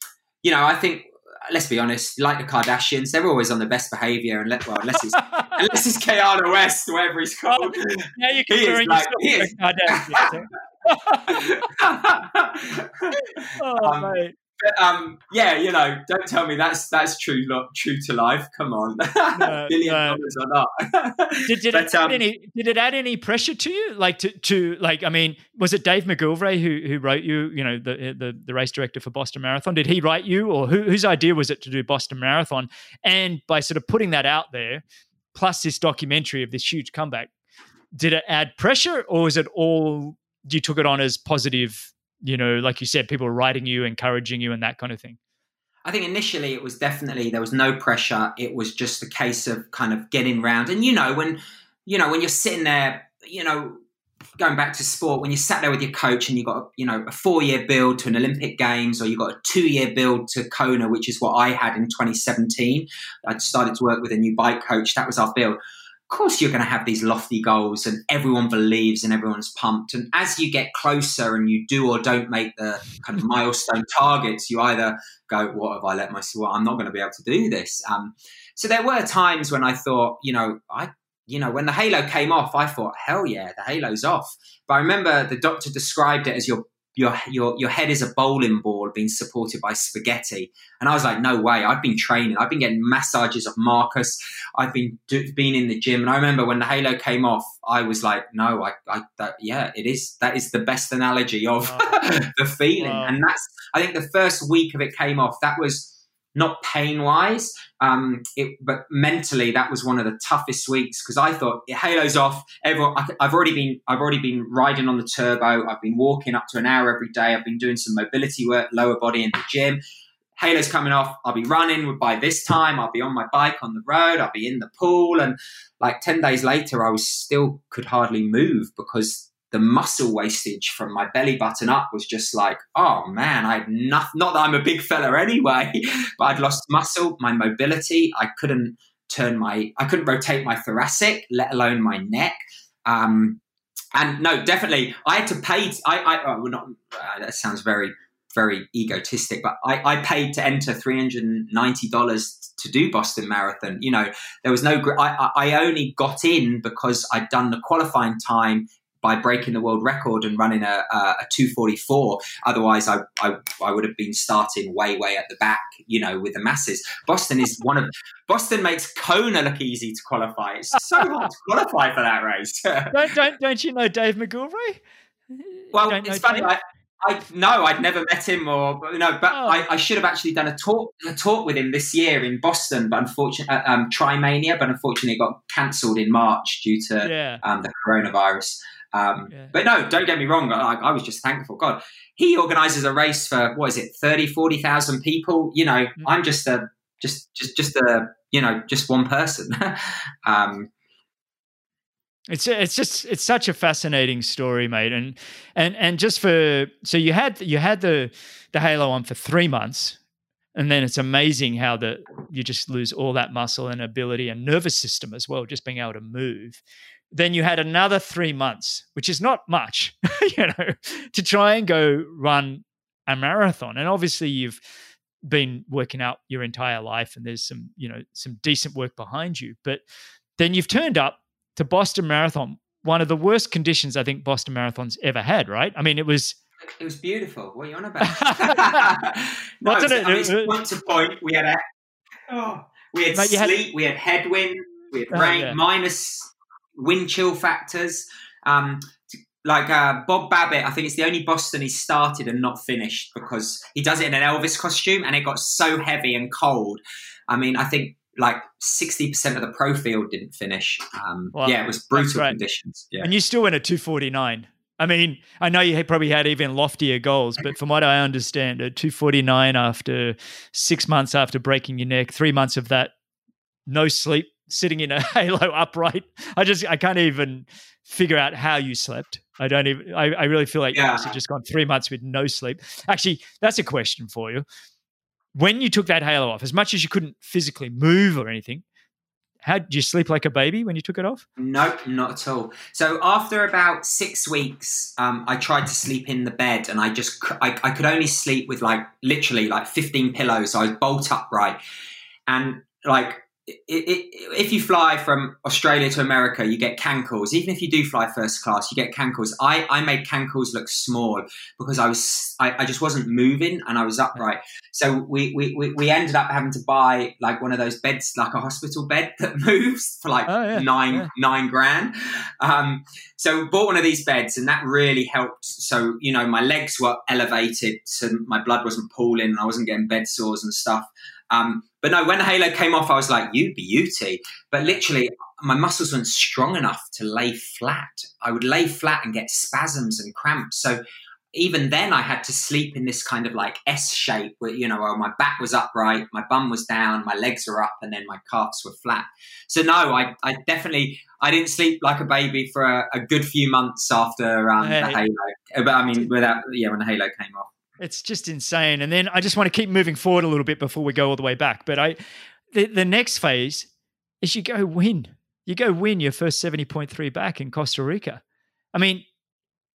you know, I think let's be honest, like the Kardashians, they're always on the best behaviour, and let, well, unless it's unless it's Kanye West, whatever he's called. Yeah, you can like, he is. Kardashian. oh, um, mate um, yeah, you know, don't tell me that's that's true true to life. Come on, no, billion no. dollars or not. did, did but, it um, add any did it add any pressure to you? Like to to like I mean, was it Dave McGillivray who who wrote you? You know, the the, the race director for Boston Marathon. Did he write you, or who, whose idea was it to do Boston Marathon? And by sort of putting that out there, plus this documentary of this huge comeback, did it add pressure, or is it all you took it on as positive? You know, like you said, people writing you, encouraging you, and that kind of thing. I think initially it was definitely there was no pressure. It was just a case of kind of getting round. And you know, when you know when you're sitting there, you know, going back to sport, when you sat there with your coach and you got you know a four year build to an Olympic Games, or you got a two year build to Kona, which is what I had in 2017. I started to work with a new bike coach. That was our build course you're going to have these lofty goals and everyone believes and everyone's pumped. And as you get closer and you do or don't make the kind of milestone targets you either go what have i let myself well i'm not going to be able to do this. Um, so there were times when i thought you know i you know when the halo came off i thought hell yeah the halo's off. But i remember the doctor described it as your your your your head is a bowling ball being supported by spaghetti. And I was like, no way. I've been training. I've been getting massages of Marcus. I've been do, been in the gym. And I remember when the halo came off, I was like, no, I, I that yeah, it is. That is the best analogy of wow. the feeling. Wow. And that's I think the first week of it came off. That was not pain wise, um, it, but mentally that was one of the toughest weeks because I thought Halo's off. Everyone, I, have already been, I've already been riding on the turbo. I've been walking up to an hour every day. I've been doing some mobility work, lower body in the gym. Halo's coming off. I'll be running by this time. I'll be on my bike on the road. I'll be in the pool, and like ten days later, I was still could hardly move because the muscle wastage from my belly button up was just like, oh man, I had nothing. Not that I'm a big fella anyway, but I'd lost muscle, my mobility. I couldn't turn my, I couldn't rotate my thoracic, let alone my neck. Um, and no, definitely, I had to pay. I, I oh, well, not. Uh, that sounds very, very egotistic, but I, I paid to enter three hundred and ninety dollars to do Boston Marathon. You know, there was no. I, I only got in because I'd done the qualifying time by breaking the world record and running a, a 244. Otherwise, I, I, I, would have been starting way, way at the back, you know, with the masses. Boston is one of Boston makes Kona look easy to qualify. It's so hard to qualify for that race. don't, don't, don't you know Dave McGillivray? Well, it's funny. I, I no, I'd never met him or no, but oh. I, I, should have actually done a talk a talk with him this year in Boston, but unfortunately, uh, um, Trimania, but unfortunately, it got cancelled in March due to yeah. um, the coronavirus. Um, yeah. But no, don't get me wrong. I, I, was just thankful. God, he organises a race for what is it, 30, 40,000 people. You know, mm-hmm. I'm just a just just just a you know just one person. um, it's it's just it's such a fascinating story, mate. And and and just for so you had you had the the halo on for three months, and then it's amazing how the you just lose all that muscle and ability and nervous system as well, just being able to move then you had another three months, which is not much, you know, to try and go run a marathon. And obviously, you've been working out your entire life, and there's some, you know, some decent work behind you. But then you've turned up to Boston Marathon, one of the worst conditions I think Boston Marathon's ever had. Right? I mean, it was. It was beautiful. What are you on about? no, Wasn't it? I mean, point to point, we had a, oh, we had Mate, sleet, had, we had headwind, we had oh, rain, yeah. minus wind chill factors. Um, like uh, Bob Babbitt, I think it's the only Boston he started and not finished because he does it in an Elvis costume and it got so heavy and cold. I mean, I think like 60% of the pro field didn't finish. Um, yeah, it was brutal conditions. Yeah. And you still went at 249. I mean, I know you probably had even loftier goals, but from what I understand, at 249 after six months after breaking your neck, three months of that, no sleep, sitting in a halo upright. I just I can't even figure out how you slept. I don't even. I, I really feel like yeah. you must have just gone three months with no sleep. Actually, that's a question for you. When you took that halo off, as much as you couldn't physically move or anything, how did you sleep like a baby when you took it off? Nope, not at all. So after about six weeks, um, I tried to sleep in the bed, and I just I, I could only sleep with like literally like fifteen pillows. So I was bolt upright, and like it, it, if you fly from Australia to America, you get cankles. Even if you do fly first class, you get cankles. I, I made cankles look small because I was I, I just wasn't moving and I was upright. So we, we, we ended up having to buy like one of those beds, like a hospital bed that moves for like oh, yeah, nine yeah. nine grand. Um, so bought one of these beds and that really helped. So you know my legs were elevated, so my blood wasn't pooling, and I wasn't getting bed sores and stuff. Um, but no, when the Halo came off, I was like, you beauty. But literally, my muscles weren't strong enough to lay flat. I would lay flat and get spasms and cramps. So even then I had to sleep in this kind of like S shape where, you know, my back was upright, my bum was down, my legs were up, and then my calves were flat. So no, I, I definitely, I didn't sleep like a baby for a, a good few months after um, hey. the halo. But I mean, without, yeah, when the halo came off. It's just insane. And then I just want to keep moving forward a little bit before we go all the way back. But I, the, the next phase is you go win. You go win your first 70.3 back in Costa Rica. I mean,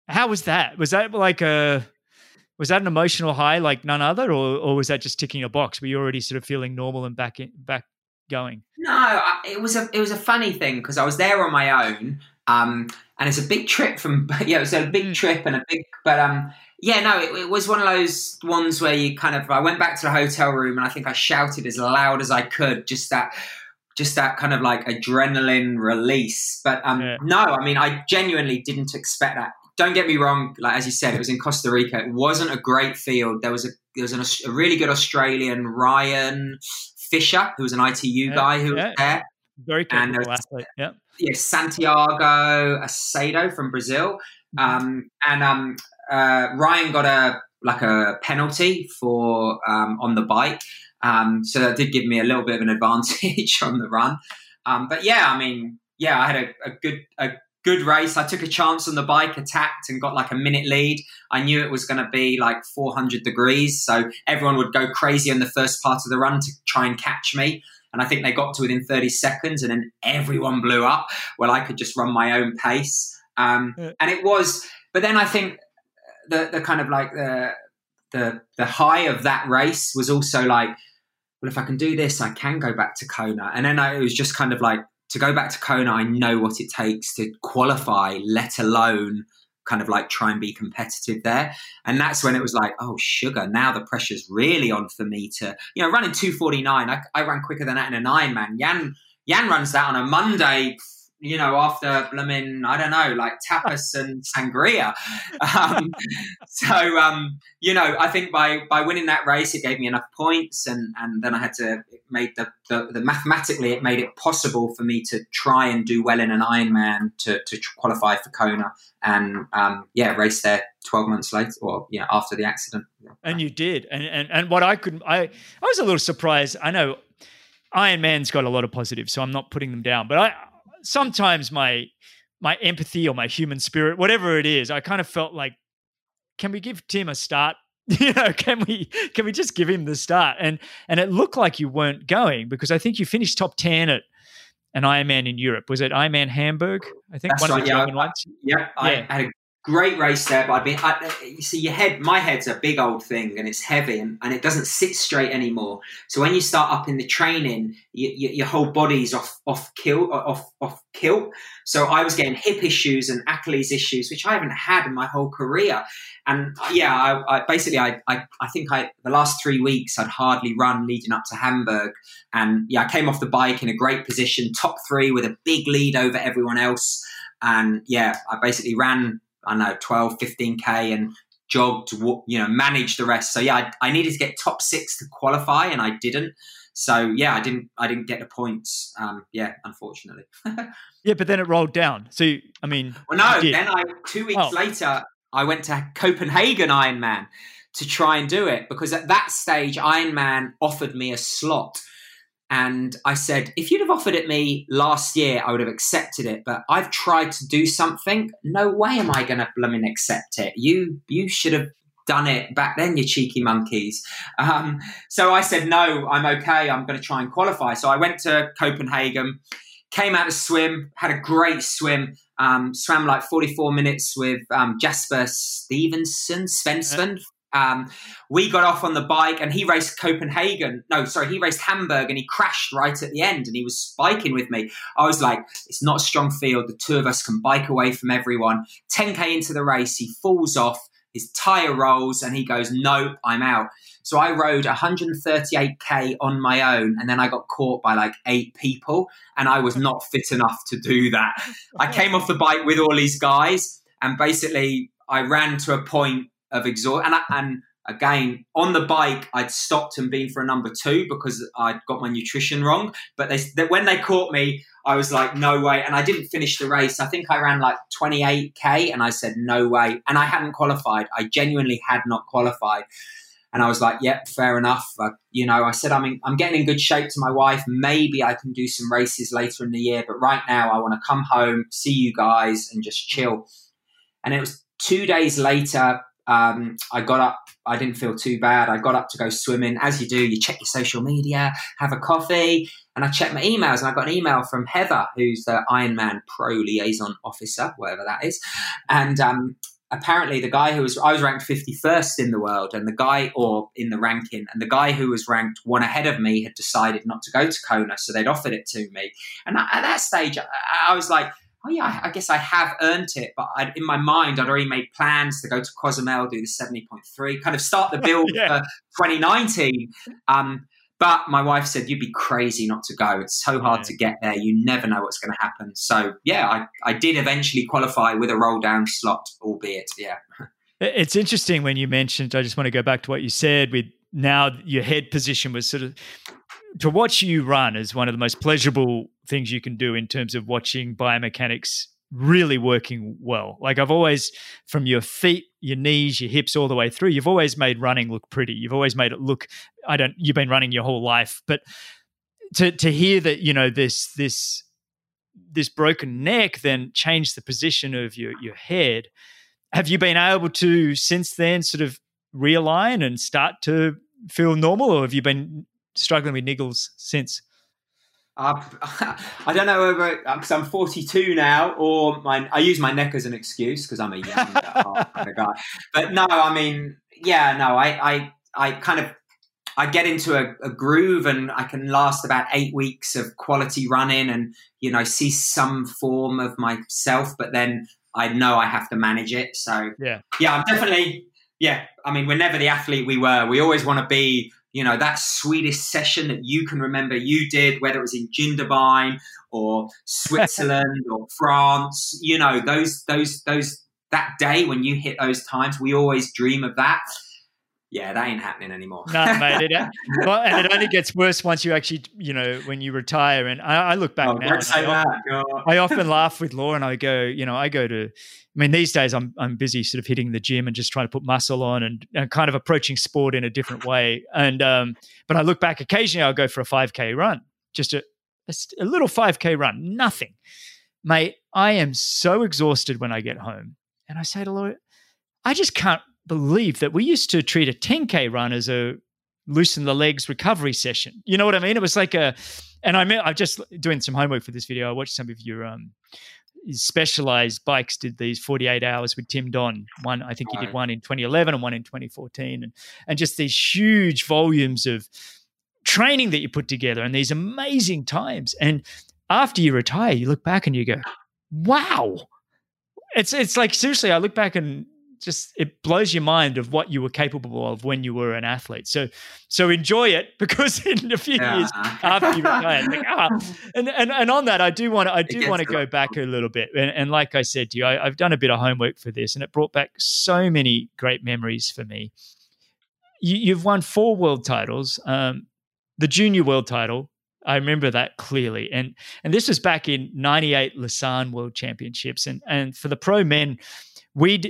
how was that? Was that like a was that an emotional high like none other, or or was that just ticking a box? Were you already sort of feeling normal and back in, back going? No, it was a it was a funny thing because I was there on my own, um, and it's a big trip from yeah, it was a big mm. trip and a big, but um, yeah, no, it, it, was one of those ones where you kind of I went back to the hotel room and I think I shouted as loud as I could, just that just that kind of like adrenaline release. But um, yeah. no, I mean, I genuinely didn't expect that don't get me wrong. Like as you said, it was in Costa Rica. It wasn't a great field. There was a there was an, a really good Australian Ryan Fisher, who was an ITU yeah, guy who yeah. was there. Very capable athlete. Yeah. Yeah, Santiago Ascenço from Brazil, mm-hmm. um, and um, uh, Ryan got a like a penalty for um, on the bike, um, so that did give me a little bit of an advantage on the run. Um, but yeah, I mean, yeah, I had a, a good a good race. I took a chance on the bike, attacked, and got like a minute lead. I knew it was going to be like 400 degrees, so everyone would go crazy on the first part of the run to try and catch me. And I think they got to within 30 seconds, and then everyone blew up. Well, I could just run my own pace, um, and it was. But then I think the the kind of like the the the high of that race was also like, well, if I can do this, I can go back to Kona. And then I, it was just kind of like to go back to Kona, I know what it takes to qualify, let alone kind of like try and be competitive there. And that's when it was like, oh, sugar, now the pressure's really on for me to, you know, running 249. I, I ran quicker than that in an Ironman. Jan, Jan runs that on a Monday you know, after blooming, I don't know, like tapas and sangria. Um, so, um, you know, I think by by winning that race, it gave me enough points, and and then I had to made the, the, the mathematically it made it possible for me to try and do well in an Ironman to to qualify for Kona, and um, yeah, race there twelve months later, or yeah, after the accident. And you did, and and and what I could, I I was a little surprised. I know Ironman's got a lot of positives, so I'm not putting them down, but I sometimes my my empathy or my human spirit, whatever it is, I kind of felt like, can we give Tim a start? you know, can we can we just give him the start? And and it looked like you weren't going because I think you finished top ten at an Ironman in Europe. Was it Ironman Hamburg? I think That's one right, of the yeah, German ones. Yeah, yeah, I had a great race there, but I've been. I, you see, your head, my head's a big old thing, and it's heavy, and, and it doesn't sit straight anymore. So when you start up in the training, you, you, your whole body's off off kilt, off off kilt. So I was getting hip issues and Achilles issues, which I haven't had in my whole career. And uh, yeah, I, I basically, I, I, I think I the last three weeks I'd hardly run leading up to Hamburg, and yeah, I came off the bike in a great position, top three with a big lead over everyone else. And yeah, I basically ran I know 12, 15k and jogged, you know, managed the rest. So yeah, I, I, needed to get top six to qualify, and I didn't. So yeah, I didn't. I didn't get the points. Um, yeah, unfortunately. yeah, but then it rolled down. So I mean, well, no. Then I two weeks oh. later, I went to Copenhagen Ironman to try and do it because at that stage, Ironman offered me a slot and I said, if you'd have offered it me last year, I would have accepted it. But I've tried to do something. No way am I going to blooming accept it. You you should have done it back then, you cheeky monkeys. Um, so I said, no, I'm okay. I'm going to try and qualify. So I went to Copenhagen, came out to swim, had a great swim. Um, swam like 44 minutes with um, Jasper Stevenson, Svensson um, we got off on the bike and he raced Copenhagen. No, sorry, he raced Hamburg and he crashed right at the end and he was biking with me. I was like, it's not a strong field. The two of us can bike away from everyone. 10K into the race, he falls off, his tire rolls and he goes, nope, I'm out. So I rode 138K on my own and then I got caught by like eight people and I was not fit enough to do that. I came off the bike with all these guys and basically I ran to a point of exhaust. And, and again on the bike i'd stopped and been for a number two because i'd got my nutrition wrong but they, they, when they caught me i was like no way and i didn't finish the race i think i ran like 28k and i said no way and i hadn't qualified i genuinely had not qualified and I was like, "Yep, fair enough." Uh, you know, I said, "I'm in, I'm getting in good shape." To my wife, maybe I can do some races later in the year, but right now I want to come home, see you guys, and just chill. And it was two days later. Um, I got up. I didn't feel too bad. I got up to go swimming. As you do, you check your social media, have a coffee, and I checked my emails. And I got an email from Heather, who's the Ironman Pro Liaison Officer, whatever that is, and um, apparently the guy who was I was ranked 51st in the world and the guy or in the ranking and the guy who was ranked one ahead of me had decided not to go to Kona so they'd offered it to me and at that stage I, I was like oh yeah I guess I have earned it but I'd, in my mind I'd already made plans to go to Cozumel do the 70.3 kind of start the build yeah. for 2019 um, but my wife said, You'd be crazy not to go. It's so hard yeah. to get there. You never know what's going to happen. So, yeah, I, I did eventually qualify with a roll down slot, albeit, yeah. It's interesting when you mentioned, I just want to go back to what you said with now your head position was sort of to watch you run is one of the most pleasurable things you can do in terms of watching biomechanics really working well. Like I've always, from your feet, your knees, your hips, all the way through, you've always made running look pretty. You've always made it look. I don't. You've been running your whole life, but to to hear that you know this this this broken neck then changed the position of your your head. Have you been able to since then sort of realign and start to feel normal, or have you been struggling with niggles since? Uh, I don't know whether because I'm 42 now, or my I use my neck as an excuse because I'm a young kind of guy. But no, I mean, yeah, no, I I, I kind of I get into a, a, groove and I can last about eight weeks of quality running and you know see some form of myself, but then I know I have to manage it. So yeah, yeah, I'm definitely yeah. I mean, we're never the athlete we were. We always want to be you know, that sweetest session that you can remember you did, whether it was in Jindabyne or Switzerland or France, you know, those, those, those, that day when you hit those times, we always dream of that. Yeah, that ain't happening anymore. no, mate. It, well, and it only gets worse once you actually, you know, when you retire. And I, I look back oh, now. I, often, I often laugh with Laura and I go, you know, I go to I mean, these days I'm I'm busy sort of hitting the gym and just trying to put muscle on and, and kind of approaching sport in a different way. And um, but I look back occasionally, I'll go for a 5k run, just a a, a little 5k run, nothing, mate. I am so exhausted when I get home, and I say to Laura, I just can't believe that we used to treat a 10k run as a loosen the legs recovery session. You know what I mean? It was like a, and I mean, I'm just doing some homework for this video. I watched some of your um specialized bikes did these 48 hours with Tim Don. One, I think he did one in 2011 and one in 2014, and and just these huge volumes of training that you put together and these amazing times. And after you retire, you look back and you go, "Wow!" It's it's like seriously, I look back and just it blows your mind of what you were capable of when you were an athlete. So so enjoy it because in a few yeah. years after you retire, like, ah. and, and and on that, I do want to I do want to go back a little bit. And, and like I said to you, I, have done a bit of homework for this, and it brought back so many great memories for me. You, have won four world titles, um, the junior world title. I remember that clearly, and and this was back in '98 Lausanne World Championships, and and for the pro men, we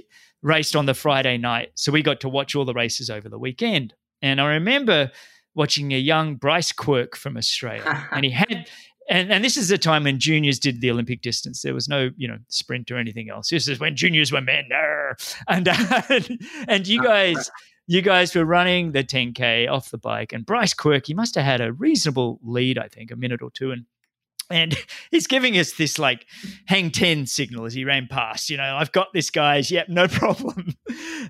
raced on the Friday night. So we got to watch all the races over the weekend. And I remember watching a young Bryce Quirk from Australia. and he had and, and this is the time when juniors did the Olympic distance. There was no, you know, sprint or anything else. This is when juniors were men. And and, and you guys you guys were running the 10K off the bike. And Bryce Quirk, he must have had a reasonable lead, I think, a minute or two. And and he's giving us this like hang 10 signal as he ran past you know i've got this guys. Yep no problem.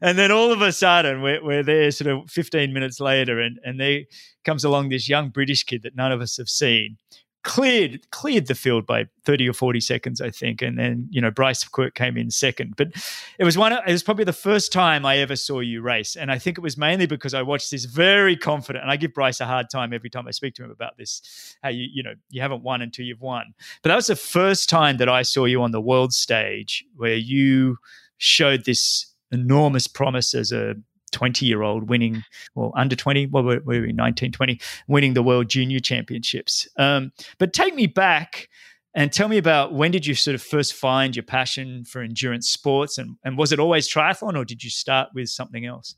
And then all of a sudden we're, we're there sort of 15 minutes later and, and there comes along this young british kid that none of us have seen cleared cleared the field by 30 or 40 seconds i think and then you know bryce quirk came in second. But it was one it was probably the first time i ever saw you race and i think it was mainly because i watched this very confident and i give bryce a hard time every time i speak to him about this how you you know you haven't won until you've won. But that was the first time that i saw you on the world stage where you showed this enormous promise as a 20 year old winning, well, under 20, what were, were we, 19, 20, winning the World Junior Championships. Um, but take me back and tell me about when did you sort of first find your passion for endurance sports? And, and was it always triathlon or did you start with something else?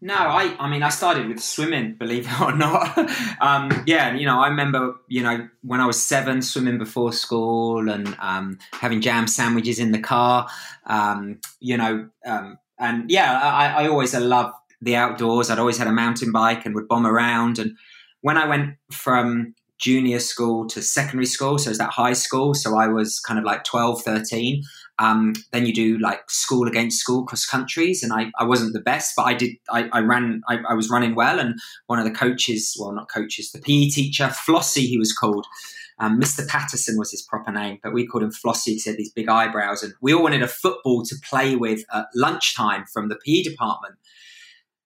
No, I, I mean, I started with swimming, believe it or not. um, yeah, you know, I remember, you know, when I was seven, swimming before school and um, having jam sandwiches in the car, um, you know, um, and yeah, I, I always loved the outdoors. I'd always had a mountain bike and would bomb around. And when I went from junior school to secondary school, so it was that high school, so I was kind of like 12, 13. Um, then you do like school against school cross countries, and I, I wasn't the best, but I did. I, I ran. I, I, was running well, and one of the coaches, well, not coaches, the PE teacher, Flossie, he was called. Um, Mr. Patterson was his proper name, but we called him Flossie. He had these big eyebrows, and we all wanted a football to play with at lunchtime from the PE department.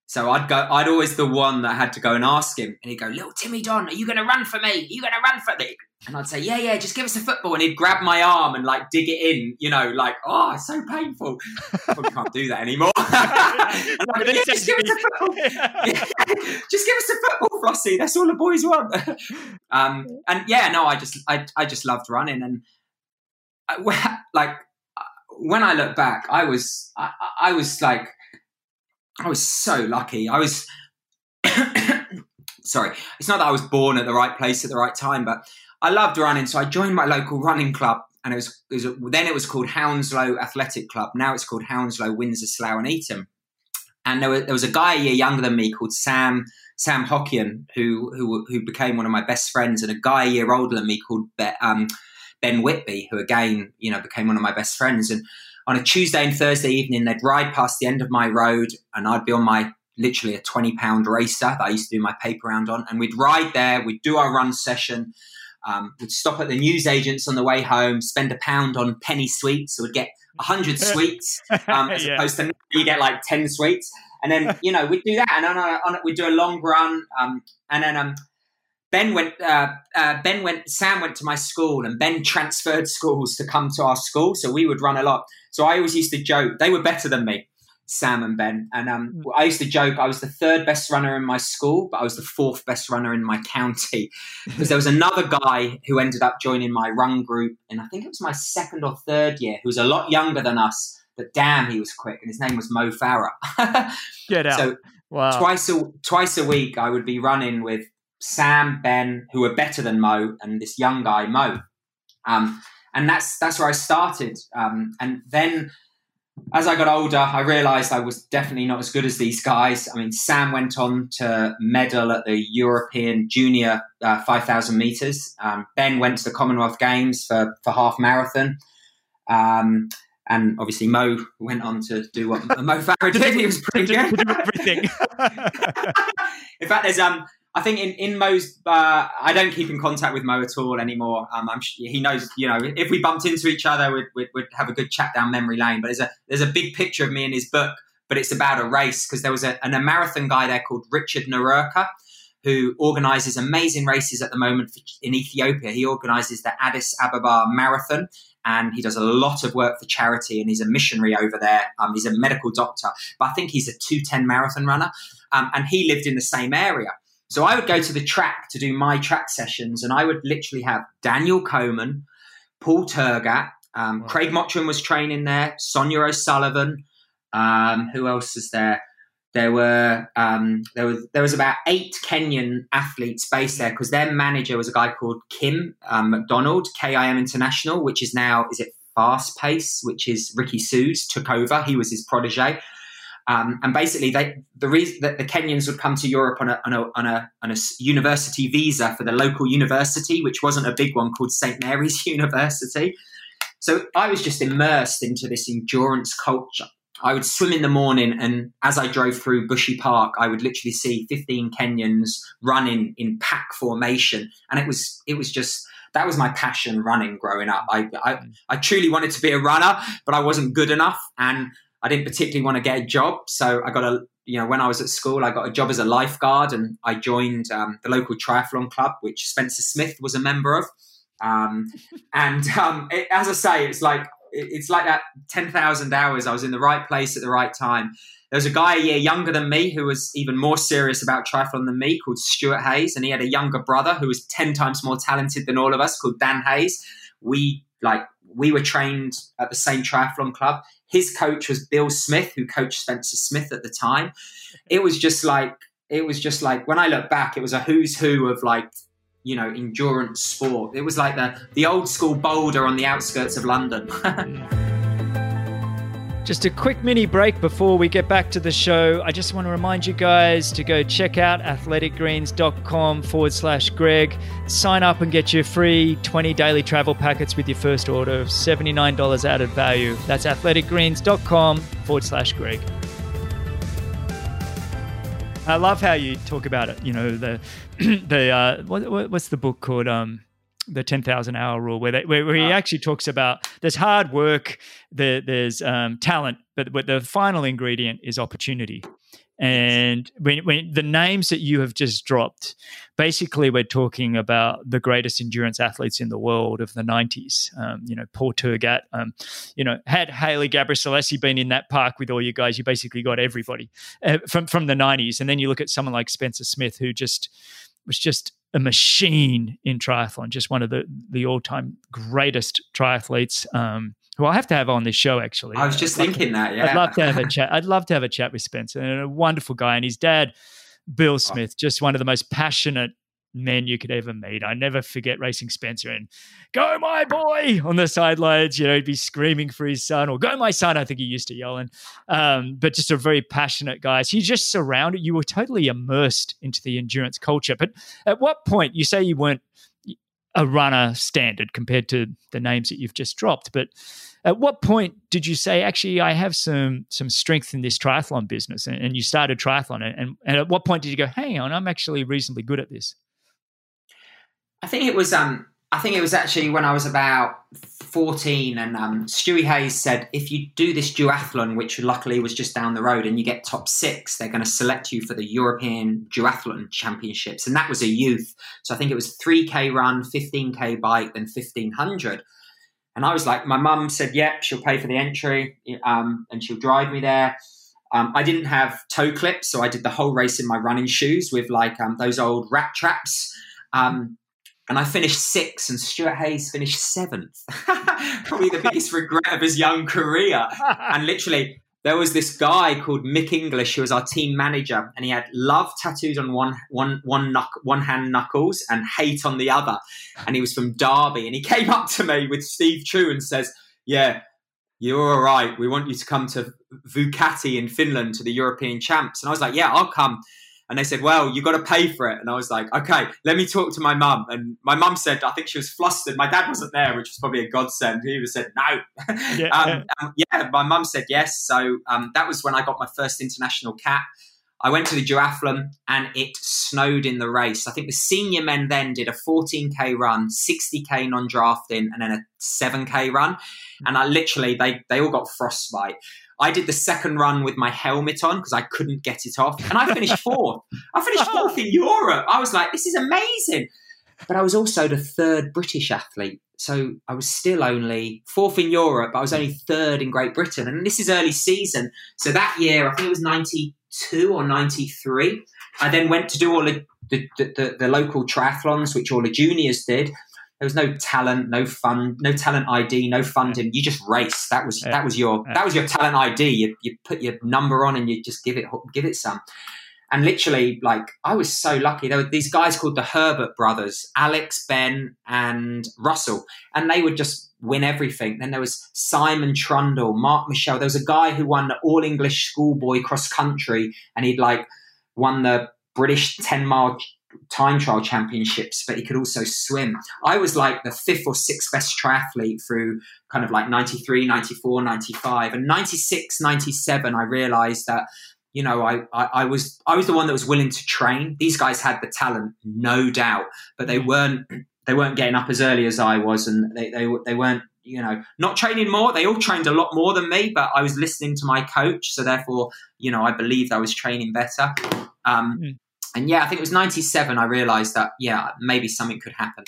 So I'd go, I'd always the one that had to go and ask him. And he'd go, Little Timmy Don, are you going to run for me? Are you going to run for me? And I'd say, Yeah, yeah, just give us a football. And he'd grab my arm and like dig it in, you know, like, Oh, it's so painful. Probably can't do that anymore. like, yeah, just, give us a football. just give us a football, Flossie. That's all the boys want. um, and yeah, no, I just, I, I just loved running. And I, like, when I look back, I was, I, I was like, I was so lucky. I was sorry. It's not that I was born at the right place at the right time, but I loved running. So I joined my local running club, and it was, it was then it was called Hounslow Athletic Club. Now it's called Hounslow Windsor Slough and Eton. And there was, there was a guy a year younger than me called Sam Sam Haughian, who who who became one of my best friends, and a guy a year older than me called um, Ben Whitby, who again you know became one of my best friends. And on a Tuesday and Thursday evening, they'd ride past the end of my road, and I'd be on my literally a 20 pound racer that I used to do my paper round on. And we'd ride there, we'd do our run session, um, we'd stop at the newsagents on the way home, spend a pound on penny sweets. So we'd get 100 sweets um, as yeah. opposed to you get like 10 sweets. And then, you know, we'd do that. And on, a, on a, we'd do a long run. Um, and then um, Ben went. Uh, uh, ben went. Sam went to my school, and Ben transferred schools to come to our school. So we would run a lot. So I always used to joke they were better than me, Sam and Ben. And um, mm. I used to joke I was the third best runner in my school, but I was the fourth best runner in my county because there was another guy who ended up joining my run group, and I think it was my second or third year, who was a lot younger than us. But damn, he was quick, and his name was Mo Farah. Get out! So wow. twice a twice a week, I would be running with Sam, Ben, who were better than Mo, and this young guy, Mo. Um, and that's that's where I started. Um, and then as I got older, I realised I was definitely not as good as these guys. I mean, Sam went on to medal at the European Junior uh, 5,000 metres. Um, ben went to the Commonwealth Games for, for half marathon. Um, and obviously Mo went on to do what Mo Farah did. He was pretty good. everything. in fact, there's um I think in in Mo's, uh, I don't keep in contact with Mo at all anymore. Um, I'm he knows, you know, if we bumped into each other, we'd, we'd, we'd, have a good chat down memory lane. But there's a there's a big picture of me in his book, but it's about a race because there was a, an, a marathon guy there called Richard Nerurkar who organises amazing races at the moment in Ethiopia. He organises the Addis Ababa Marathon, and he does a lot of work for charity. And he's a missionary over there. Um, he's a medical doctor, but I think he's a two ten marathon runner. Um, and he lived in the same area. So I would go to the track to do my track sessions, and I would literally have Daniel Komen, Paul Tergat, um, wow. Craig Mottram was training there, Sonia O'Sullivan. Um, who else is there? There were um, there was there was about eight Kenyan athletes based there because their manager was a guy called Kim um, McDonald, KIM International, which is now is it Fast Pace, which is Ricky Sues took over. He was his protege. Um, and basically, they, the reason that the Kenyans would come to Europe on a, on, a, on, a, on a university visa for the local university, which wasn't a big one called St. Mary's University. So I was just immersed into this endurance culture. I would swim in the morning, and as I drove through Bushy Park, I would literally see 15 Kenyans running in pack formation, and it was it was just that was my passion running growing up. I, I, I truly wanted to be a runner, but I wasn't good enough, and I didn't particularly want to get a job, so I got a you know when I was at school, I got a job as a lifeguard, and I joined um, the local triathlon club, which Spencer Smith was a member of. Um, and um, it, as I say, it's like it's like that 10,000 hours. I was in the right place at the right time. There was a guy a year younger than me who was even more serious about triathlon than me called Stuart Hayes. And he had a younger brother who was 10 times more talented than all of us called Dan Hayes. We like, we were trained at the same triathlon club. His coach was Bill Smith, who coached Spencer Smith at the time. It was just like, it was just like, when I look back, it was a who's who of like you know endurance sport. It was like the the old school boulder on the outskirts of London. Just a quick mini break before we get back to the show. I just want to remind you guys to go check out athleticgreens.com forward slash Greg. Sign up and get your free 20 daily travel packets with your first order of $79 added value. That's athleticgreens.com forward slash Greg. I love how you talk about it. You know, the the uh, what, what's the book called? Um, the 10,000 hour rule where, they, where, where, he ah. actually talks about there's hard work, there, there's um, talent, but, but the final ingredient is opportunity. And when, when the names that you have just dropped, basically we're talking about the greatest endurance athletes in the world of the 90s. Um, you know, Paul Tergat, um, you know, had Haile Gebrselassie been in that park with all you guys, you basically got everybody uh, from, from the 90s. And then you look at someone like Spencer Smith, who just was just a machine in triathlon, just one of the, the all time greatest triathletes. Um, who I have to have on this show. Actually, I was just thinking that. Yeah, I'd love to have a chat. I'd love to have a chat with Spencer, and a wonderful guy, and his dad, Bill oh. Smith, just one of the most passionate men you could ever meet. I never forget racing Spencer and go my boy on the sidelines. You know, he'd be screaming for his son or go my son. I think he used to yell and, um, but just a very passionate guy. So you just surrounded. You were totally immersed into the endurance culture. But at what point you say you weren't a runner standard compared to the names that you've just dropped, but at what point did you say, actually, I have some some strength in this triathlon business, and, and you started triathlon? And, and at what point did you go, hang on, I'm actually reasonably good at this? I think it was um I think it was actually when I was about 14 and um, Stewie Hayes said if you do this duathlon which luckily was just down the road and you get top 6 they're going to select you for the European duathlon championships. And that was a youth. So I think it was 3k run 15k bike then 1500 and I was like my mum said yep she'll pay for the entry um, and she'll drive me there. Um, I didn't have toe clips so I did the whole race in my running shoes with like um, those old rat traps. Um, and I finished sixth, and Stuart Hayes finished seventh. Probably the biggest regret of his young career. And literally, there was this guy called Mick English who was our team manager, and he had love tattooed on one, one, one, knuck, one hand knuckles and hate on the other. And he was from Derby, and he came up to me with Steve True and says, "Yeah, you're all right. We want you to come to Vuokatti in Finland to the European champs." And I was like, "Yeah, I'll come." And they said, well, you got to pay for it. And I was like, okay, let me talk to my mum. And my mum said, I think she was flustered. My dad wasn't there, which was probably a godsend. He would said, no. Yeah, um, um, yeah my mum said yes. So um, that was when I got my first international cap. I went to the duathlon and it snowed in the race. I think the senior men then did a 14k run, 60k non-drafting, and then a 7k run. And I literally they they all got frostbite. I did the second run with my helmet on because I couldn't get it off, and I finished fourth. I finished fourth in Europe. I was like, this is amazing. But I was also the third British athlete. So I was still only fourth in Europe, but I was only third in Great Britain. And this is early season. So that year, I think it was 92 or 93. I then went to do all the, the, the, the local triathlons, which all the juniors did there was no talent, no fund, no talent ID, no funding. You just race. That was that was your that was your talent ID. You, you put your number on and you just give it give it some. And literally, like I was so lucky. There were these guys called the Herbert brothers, Alex, Ben, and Russell, and they would just win everything. Then there was Simon Trundle, Mark Michelle. There was a guy who won the All English Schoolboy Cross Country, and he'd like won the British ten mile time trial championships, but he could also swim. I was like the fifth or sixth best triathlete through kind of like 93, 94, 95. And 96, 97, I realized that, you know, I, I, I was I was the one that was willing to train. These guys had the talent, no doubt, but they weren't they weren't getting up as early as I was and they, they, they weren't you know, not training more. They all trained a lot more than me, but I was listening to my coach. So therefore, you know, I believed I was training better. Um, mm and yeah, I think it was 97. I realized that, yeah, maybe something could happen.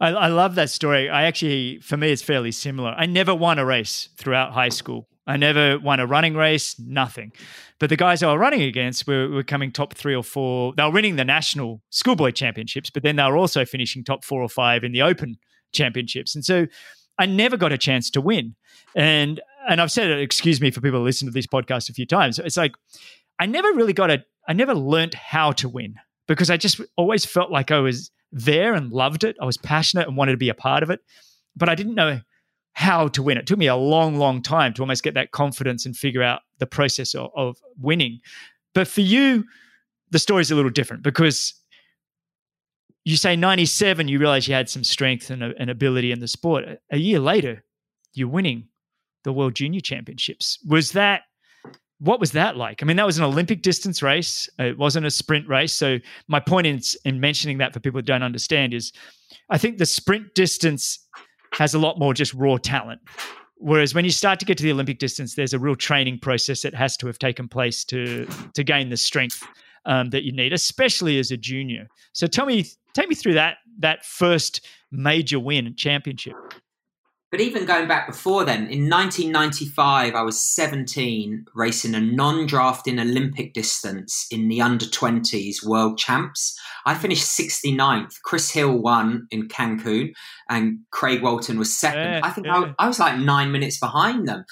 I, I love that story. I actually, for me, it's fairly similar. I never won a race throughout high school. I never won a running race, nothing. But the guys I was running against were, were coming top three or four. They were winning the national schoolboy championships, but then they were also finishing top four or five in the open championships. And so I never got a chance to win. And and I've said it, excuse me for people who listen to this podcast a few times. It's like I never really got a I never learned how to win because I just always felt like I was there and loved it. I was passionate and wanted to be a part of it, but I didn't know how to win. It took me a long, long time to almost get that confidence and figure out the process of, of winning. But for you, the story's a little different because you say 97, you realize you had some strength and, and ability in the sport. A year later, you're winning the World Junior Championships. Was that what was that like? I mean, that was an Olympic distance race. It wasn't a sprint race. So my point in, in mentioning that for people who don't understand is, I think the sprint distance has a lot more just raw talent. Whereas when you start to get to the Olympic distance, there's a real training process that has to have taken place to to gain the strength um, that you need, especially as a junior. So tell me, take me through that that first major win championship. But even going back before then, in 1995, I was 17 racing a non drafting Olympic distance in the under 20s World Champs. I finished 69th. Chris Hill won in Cancun and Craig Walton was second. Yeah, I think yeah. I, I, was like nine minutes behind them.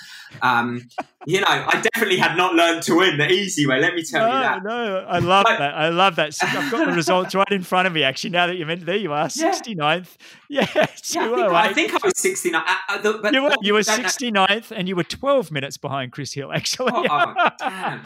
Um, you know, I definitely had not learned to win the easy way. Let me tell no, you that. No, I love but, that. I love that. I've got the results right in front of me. Actually, now that you mentioned, there you are, 69th. Yeah, yeah, I, think, I, think, I was 69. Uh, uh, the, you were, you were 69th, and you were 12 minutes behind Chris Hill. Actually, oh, oh damn!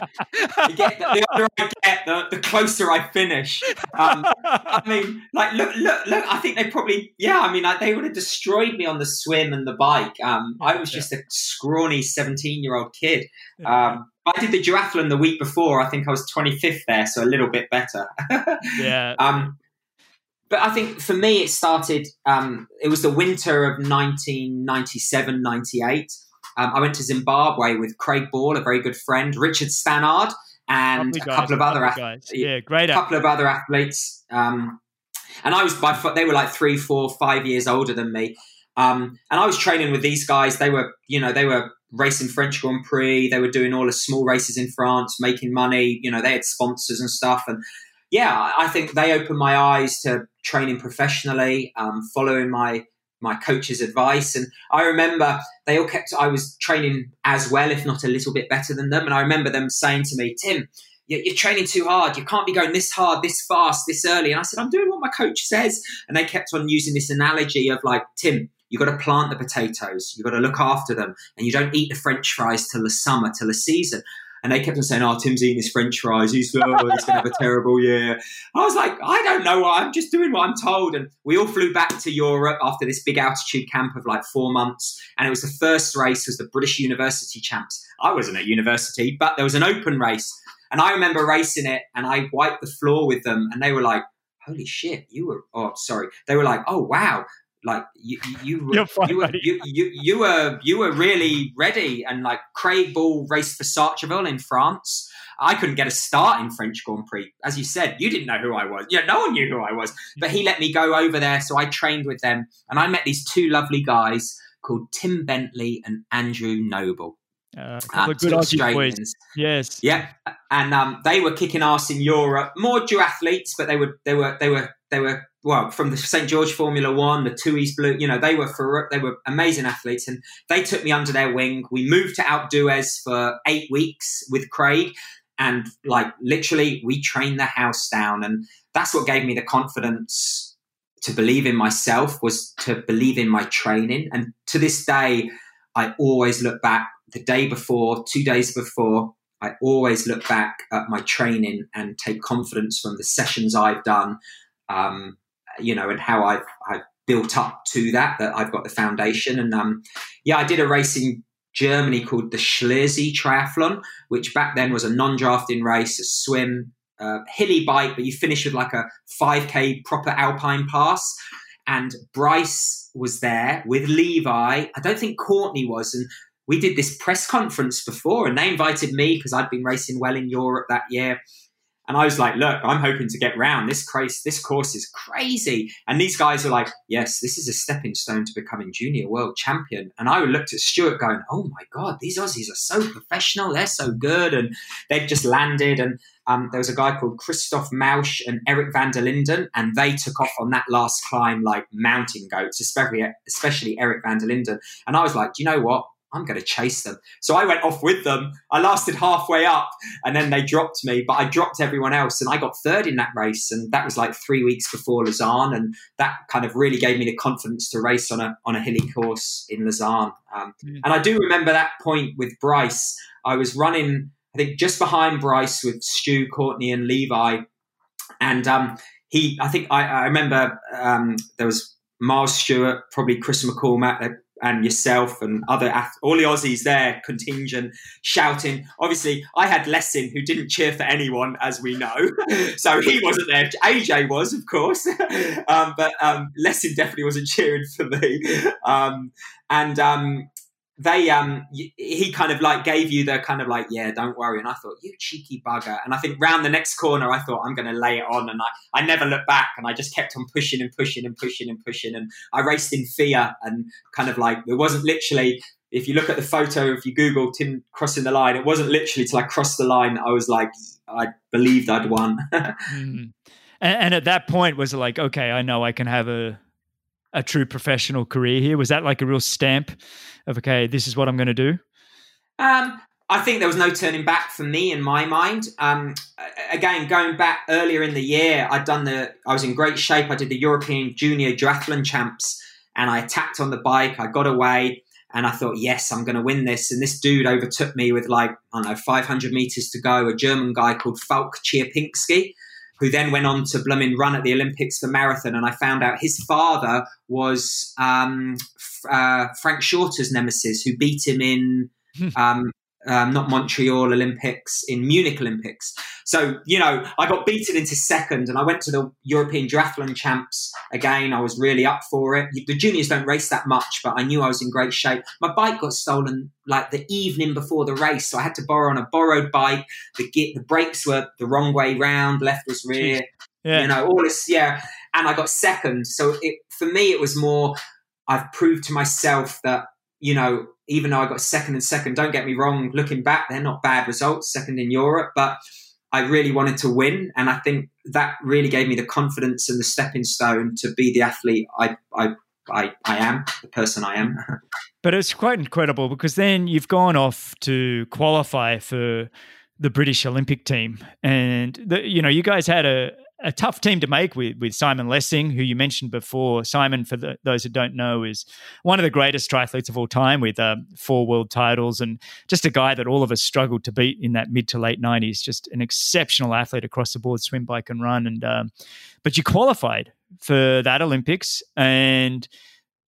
Get, the, older I get, the, the closer I finish. Um, I mean, like, look, look, look. I think they probably, yeah. I mean, like, they would have destroyed me on the swim and the bike. Um, I was just a scrawny 17 year old kid. Um, I did the duathlon the week before. I think I was 25th there, so a little bit better. yeah. Um, but I think for me, it started, um, it was the winter of 1997, 98. Um, I went to Zimbabwe with Craig Ball, a very good friend, Richard Stannard, and a couple of other athletes. Yeah, great. A couple of other athletes. Um, and I was by they were like three, four, five years older than me. Um, and I was training with these guys. They were, you know, they were racing French Grand Prix. They were doing all the small races in France, making money. You know, they had sponsors and stuff. And yeah, I think they opened my eyes to training professionally, um, following my my coach's advice. And I remember they all kept. I was training as well, if not a little bit better than them. And I remember them saying to me, "Tim." You're training too hard. You can't be going this hard, this fast, this early. And I said, I'm doing what my coach says. And they kept on using this analogy of like, Tim, You've got to plant the potatoes. You've got to look after them. And you don't eat the French fries till the summer, till the season. And they kept on saying, "Oh, Tim's eating his French fries. He's, oh, he's going to have a terrible year." I was like, "I don't know. I'm just doing what I'm told." And we all flew back to Europe after this big altitude camp of like four months. And it was the first race was the British University Champs. I wasn't at university, but there was an open race, and I remember racing it, and I wiped the floor with them, and they were like, holy shit, you were, oh, sorry. They were like, oh, wow, like you you were, fine, you, were you, you, you, were you were really ready and like Craig Ball raced for Sartrouville in France. I couldn't get a start in French Grand Prix. As you said, you didn't know who I was. Yeah, no one knew who I was. But he let me go over there, so I trained with them, and I met these two lovely guys called Tim Bentley and Andrew Noble. Uh, uh, good Australians. Yes. Yeah, and um, they were kicking ass in Europe. More duathletes, but they were they were they were they were well from the St George Formula One, the two East Blue. You know, they were for they were amazing athletes, and they took me under their wing. We moved to d'Huez for eight weeks with Craig, and like literally, we trained the house down, and that's what gave me the confidence to believe in myself was to believe in my training. And to this day, I always look back the day before, two days before. I always look back at my training and take confidence from the sessions I've done um, you know, and how I've, I've built up to that, that I've got the foundation. And um, yeah, I did a race in Germany called the Schliersee Triathlon, which back then was a non drafting race, a swim, uh, hilly bike, but you finish with like a 5K proper alpine pass. And Bryce was there with Levi. I don't think Courtney was. And we did this press conference before, and they invited me because I'd been racing well in Europe that year. And I was like, look, I'm hoping to get round. This crazy, this course is crazy. And these guys were like, yes, this is a stepping stone to becoming junior world champion. And I looked at Stuart going, oh my God, these Aussies are so professional. They're so good. And they'd just landed. And um, there was a guy called Christoph Mauch and Eric van der Linden. And they took off on that last climb like mountain goats, especially, especially Eric van der Linden. And I was like, do you know what? I'm going to chase them. So I went off with them. I lasted halfway up and then they dropped me, but I dropped everyone else and I got third in that race. And that was like three weeks before Lausanne. And that kind of really gave me the confidence to race on a, on a hilly course in Lausanne. Um, mm. And I do remember that point with Bryce. I was running, I think, just behind Bryce with Stu, Courtney, and Levi. And um, he, I think, I, I remember um, there was Miles Stewart, probably Chris McCormack, and yourself and other all the Aussies there contingent shouting. Obviously, I had Lessing who didn't cheer for anyone, as we know, so he wasn't there. AJ was, of course, um, but um, definitely wasn't cheering for me. Um, and um, they um he kind of like gave you the kind of like yeah don't worry. And i thought you cheeky bugger. And i think round the next corner i thought i'm going to lay it on. And i i never looked back. And i just kept on pushing and pushing and pushing and pushing. And i raced in fear and kind of like it wasn't literally if you look at the photo if you google tim crossing the line it wasn't literally till i crossed the line i was like i believed i'd won. Mm. and, and at that point was like okay i know i can have a a true professional career here was that like a real stamp of okay, this is what I'm going to do? Um, I think there was no turning back for me in my mind. Um, again, going back earlier in the year, I'd done the. I was in great shape. I did the European Junior Duathlon Champs, and I attacked on the bike. I got away, and I thought, yes, I'm going to win this. And this dude overtook me with like I don't know 500 meters to go. A German guy called Falk Cierpinski, who then went on to Blooming run at the Olympics for marathon. And I found out his father was um, uh, Frank Shorter's nemesis, who beat him in um, um, not Montreal Olympics, in Munich Olympics. So, you know, I got beaten into second and I went to the European Duathlon Champs again. I was really up for it. The juniors don't race that much, but I knew I was in great shape. My bike got stolen like the evening before the race. So I had to borrow on a borrowed bike. The, the brakes were the wrong way round, left was rear. Yeah. You know, all this, yeah. And I got second. So it, for me, it was more, I've proved to myself that, you know, even though I got second and second, don't get me wrong, looking back, they're not bad results, second in Europe, but I really wanted to win. And I think that really gave me the confidence and the stepping stone to be the athlete I, I, I, I am, the person I am. but it's quite incredible because then you've gone off to qualify for the British Olympic team. And, the, you know, you guys had a, a tough team to make with, with Simon Lessing, who you mentioned before. Simon, for the, those who don't know, is one of the greatest triathletes of all time with um, four world titles and just a guy that all of us struggled to beat in that mid to late 90s. Just an exceptional athlete across the board, swim, bike, and run. And um, But you qualified for that Olympics and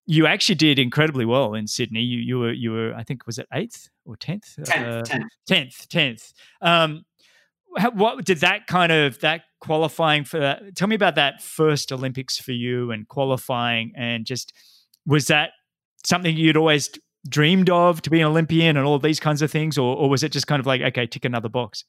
you actually did incredibly well in Sydney. You, you were, you were, I think, was it eighth or tenth? Tenth, uh, tenth, tenth. Um, what did that kind of that qualifying for that? Tell me about that first Olympics for you and qualifying, and just was that something you'd always dreamed of to be an Olympian and all these kinds of things, or, or was it just kind of like okay, tick another box?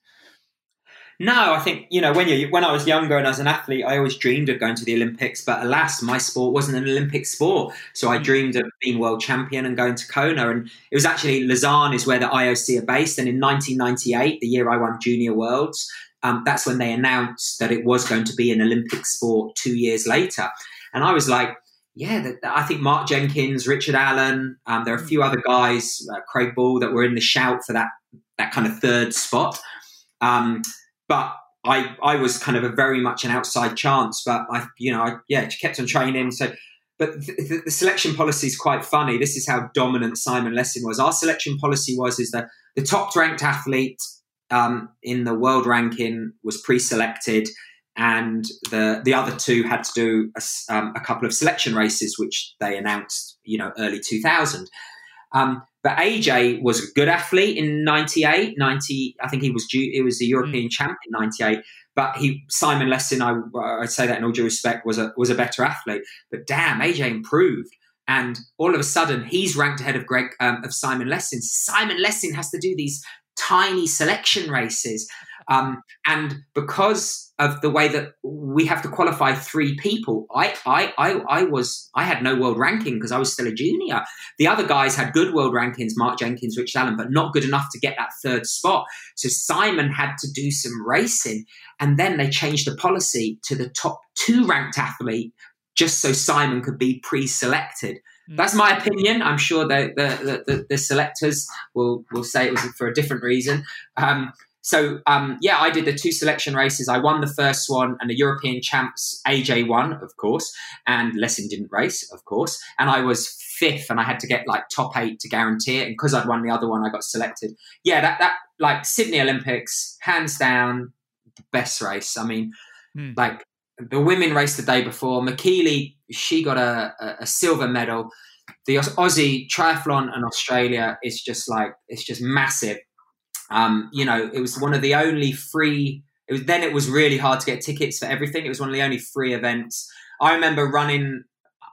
No, I think you know when you when I was younger and as an athlete, I always dreamed of going to the Olympics. But alas, my sport wasn't an Olympic sport, so I mm. dreamed of being world champion and going to Kona. And it was actually Lausanne is where the IOC are based. And in 1998, the year I won Junior Worlds, um, that's when they announced that it was going to be an Olympic sport. Two years later, and I was like, yeah, I think Mark Jenkins, Richard Allen, um, there are a few other guys, uh, Craig Ball, that were in the shout for that that kind of third spot. Um, but I I was kind of a very much an outside chance, but I you know I yeah kept on training. So, but the, the selection policy is quite funny. This is how dominant Simon Lessing was. Our selection policy was is that the top ranked athlete um, in the world ranking was pre-selected, and the the other two had to do a, um, a couple of selection races, which they announced you know early two thousand. Um, but AJ was a good athlete in 98, 90, I think he was due, he was the European mm. champion in 98. But he, Simon Lessing, I, I say that in all due respect, was a, was a better athlete. But damn, AJ improved. And all of a sudden, he's ranked ahead of Greg, um, of Simon Lessing. Simon Lessing has to do these tiny selection races. Um, and because of the way that we have to qualify three people, I, I, I, I was, I had no world ranking because I was still a junior. The other guys had good world rankings, Mark Jenkins, Rich Allen, but not good enough to get that third spot. So Simon had to do some racing, and then they changed the policy to the top two ranked athlete just so Simon could be pre-selected. Mm. That's my opinion. I'm sure the the, the, the, selectors will will say it was for a different reason. Um, so um, yeah, I did the two selection races. I won the first one, and the European champs AJ won, of course, and Lessing didn't race, of course, and I was fifth, and I had to get like top eight to guarantee it. And because I'd won the other one, I got selected. Yeah, that that like Sydney Olympics, hands down, the best race. I mean, mm. like the women raced the day before. McKeely, she got a, a, a silver medal. The Aussie triathlon in Australia is just like it's just massive. Um, you know, it was one of the only free. It was then it was really hard to get tickets for everything. It was one of the only free events. I remember running.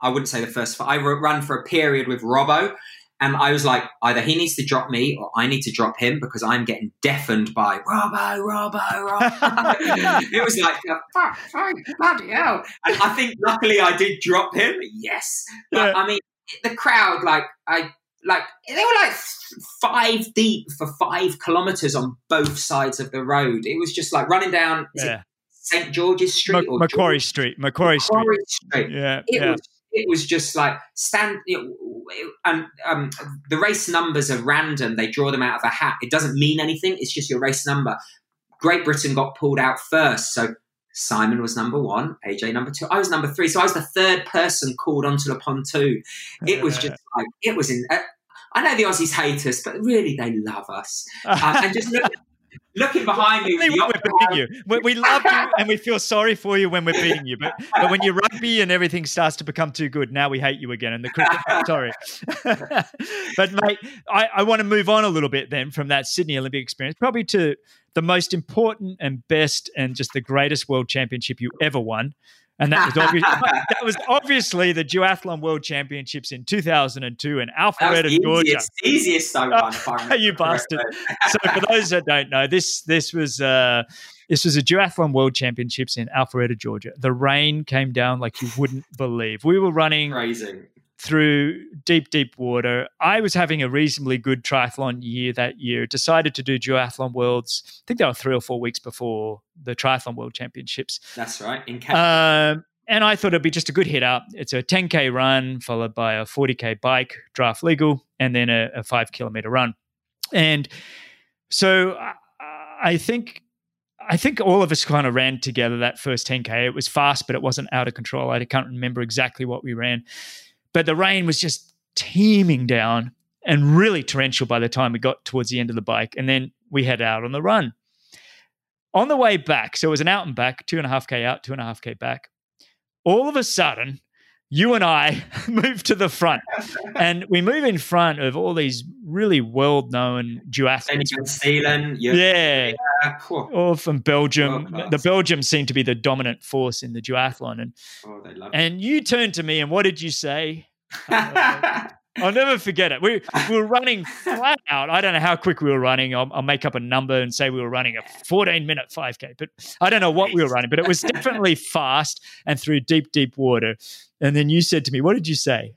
I wouldn't say the first. I ran for a period with Robbo, and I was like, either he needs to drop me or I need to drop him because I'm getting deafened by Robbo, Robbo, Robbo. it was like, fuck, fuck, bloody hell. And I think luckily I did drop him. Yes. But, yeah. I mean, the crowd, like, I, like, they were like five deep for five kilometers on both sides of the road. It was just like running down yeah. St. George's Street or Macquarie George? Street. Macquarie, Macquarie Street. Street. Yeah. It yeah. was it was just like stand you know, and um, the race numbers are random they draw them out of a hat it doesn't mean anything it's just your race number great britain got pulled out first so simon was number one aj number two i was number three so i was the third person called onto the pontoon it was just like it was in I know the Aussies hate us, but really they love us. Um, and just look, looking behind me. we're beating you. We, we, love you and we feel sorry for you when we're beating you. But, but when you're rugby and everything starts to become too good, now we hate you again. And the cricket, sorry. but mate, I, I want to move on a little bit then from that Sydney Olympic experience, probably to the most important and best and just the greatest world championship you ever won, and that was, obviously, that was obviously the duathlon world championships in 2002 in Alpharetta, Georgia. It's Easiest I won. you bastard! so for those that don't know, this this was uh, this was a duathlon world championships in Alpharetta, Georgia. The rain came down like you wouldn't believe. We were running crazy through deep, deep water. I was having a reasonably good triathlon year that year. Decided to do duathlon worlds. I think they were three or four weeks before the triathlon world championships. That's right. In um, and I thought it'd be just a good hit up. It's a 10k run followed by a 40k bike, draft legal, and then a, a five kilometer run. And so I think I think all of us kind of ran together that first 10k. It was fast, but it wasn't out of control. I can't remember exactly what we ran. But the rain was just teeming down and really torrential by the time we got towards the end of the bike. And then we head out on the run. On the way back, so it was an out and back, two and a half K out, two and a half K back. All of a sudden, you and I move to the front and we move in front of all these really world known duathletes. New Zealand, yeah. yeah. All from Belgium. The Belgium seemed to be the dominant force in the duathlon. And, oh, and you turned to me and what did you say? I'll never forget it. We, we were running flat out. I don't know how quick we were running. I'll, I'll, make up a number and say we were running a 14 minute 5K, but I don't know what we were running, but it was definitely fast and through deep, deep water. And then you said to me, What did you say?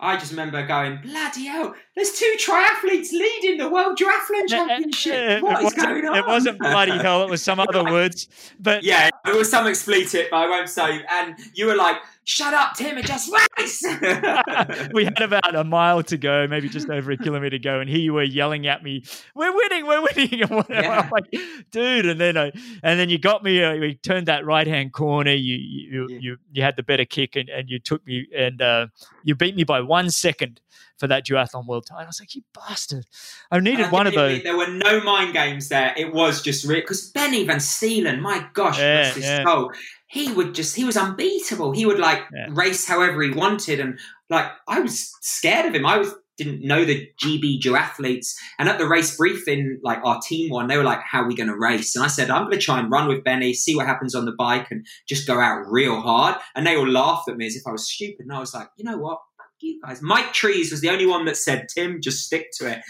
I just remember going, bloody hell, there's two triathletes leading the World Triathlon Championship. What is going on? It wasn't bloody hell, it was some other words. But Yeah, it was some expletive, but I won't say. And you were like, shut up, Tim, and just race. we had about a mile to go, maybe just over a kilometer to go, and here you were yelling at me, "We're winning, we're winning!" And whatever. Yeah. I'm like, dude, and then I, and then you got me. Uh, we turned that right hand corner. You you, yeah. you you had the better kick, and, and you took me, and uh, you beat me by one second for that duathlon world title. I was like, you bastard! I needed one of those. There were no mind games there. It was just real because Benny Vansteelant, my gosh, yeah, yeah. soul he would just he was unbeatable. He would like yeah. race however he wanted, and like I was scared of him. I was didn't know the GB duathletes, and at the race briefing, like our team one, they were like, "How are we going to race?" And I said, "I'm going to try and run with Benny, see what happens on the bike, and just go out real hard." And they all laughed at me as if I was stupid, and I was like, "You know what?" You guys, Mike Trees was the only one that said, "Tim, just stick to it,"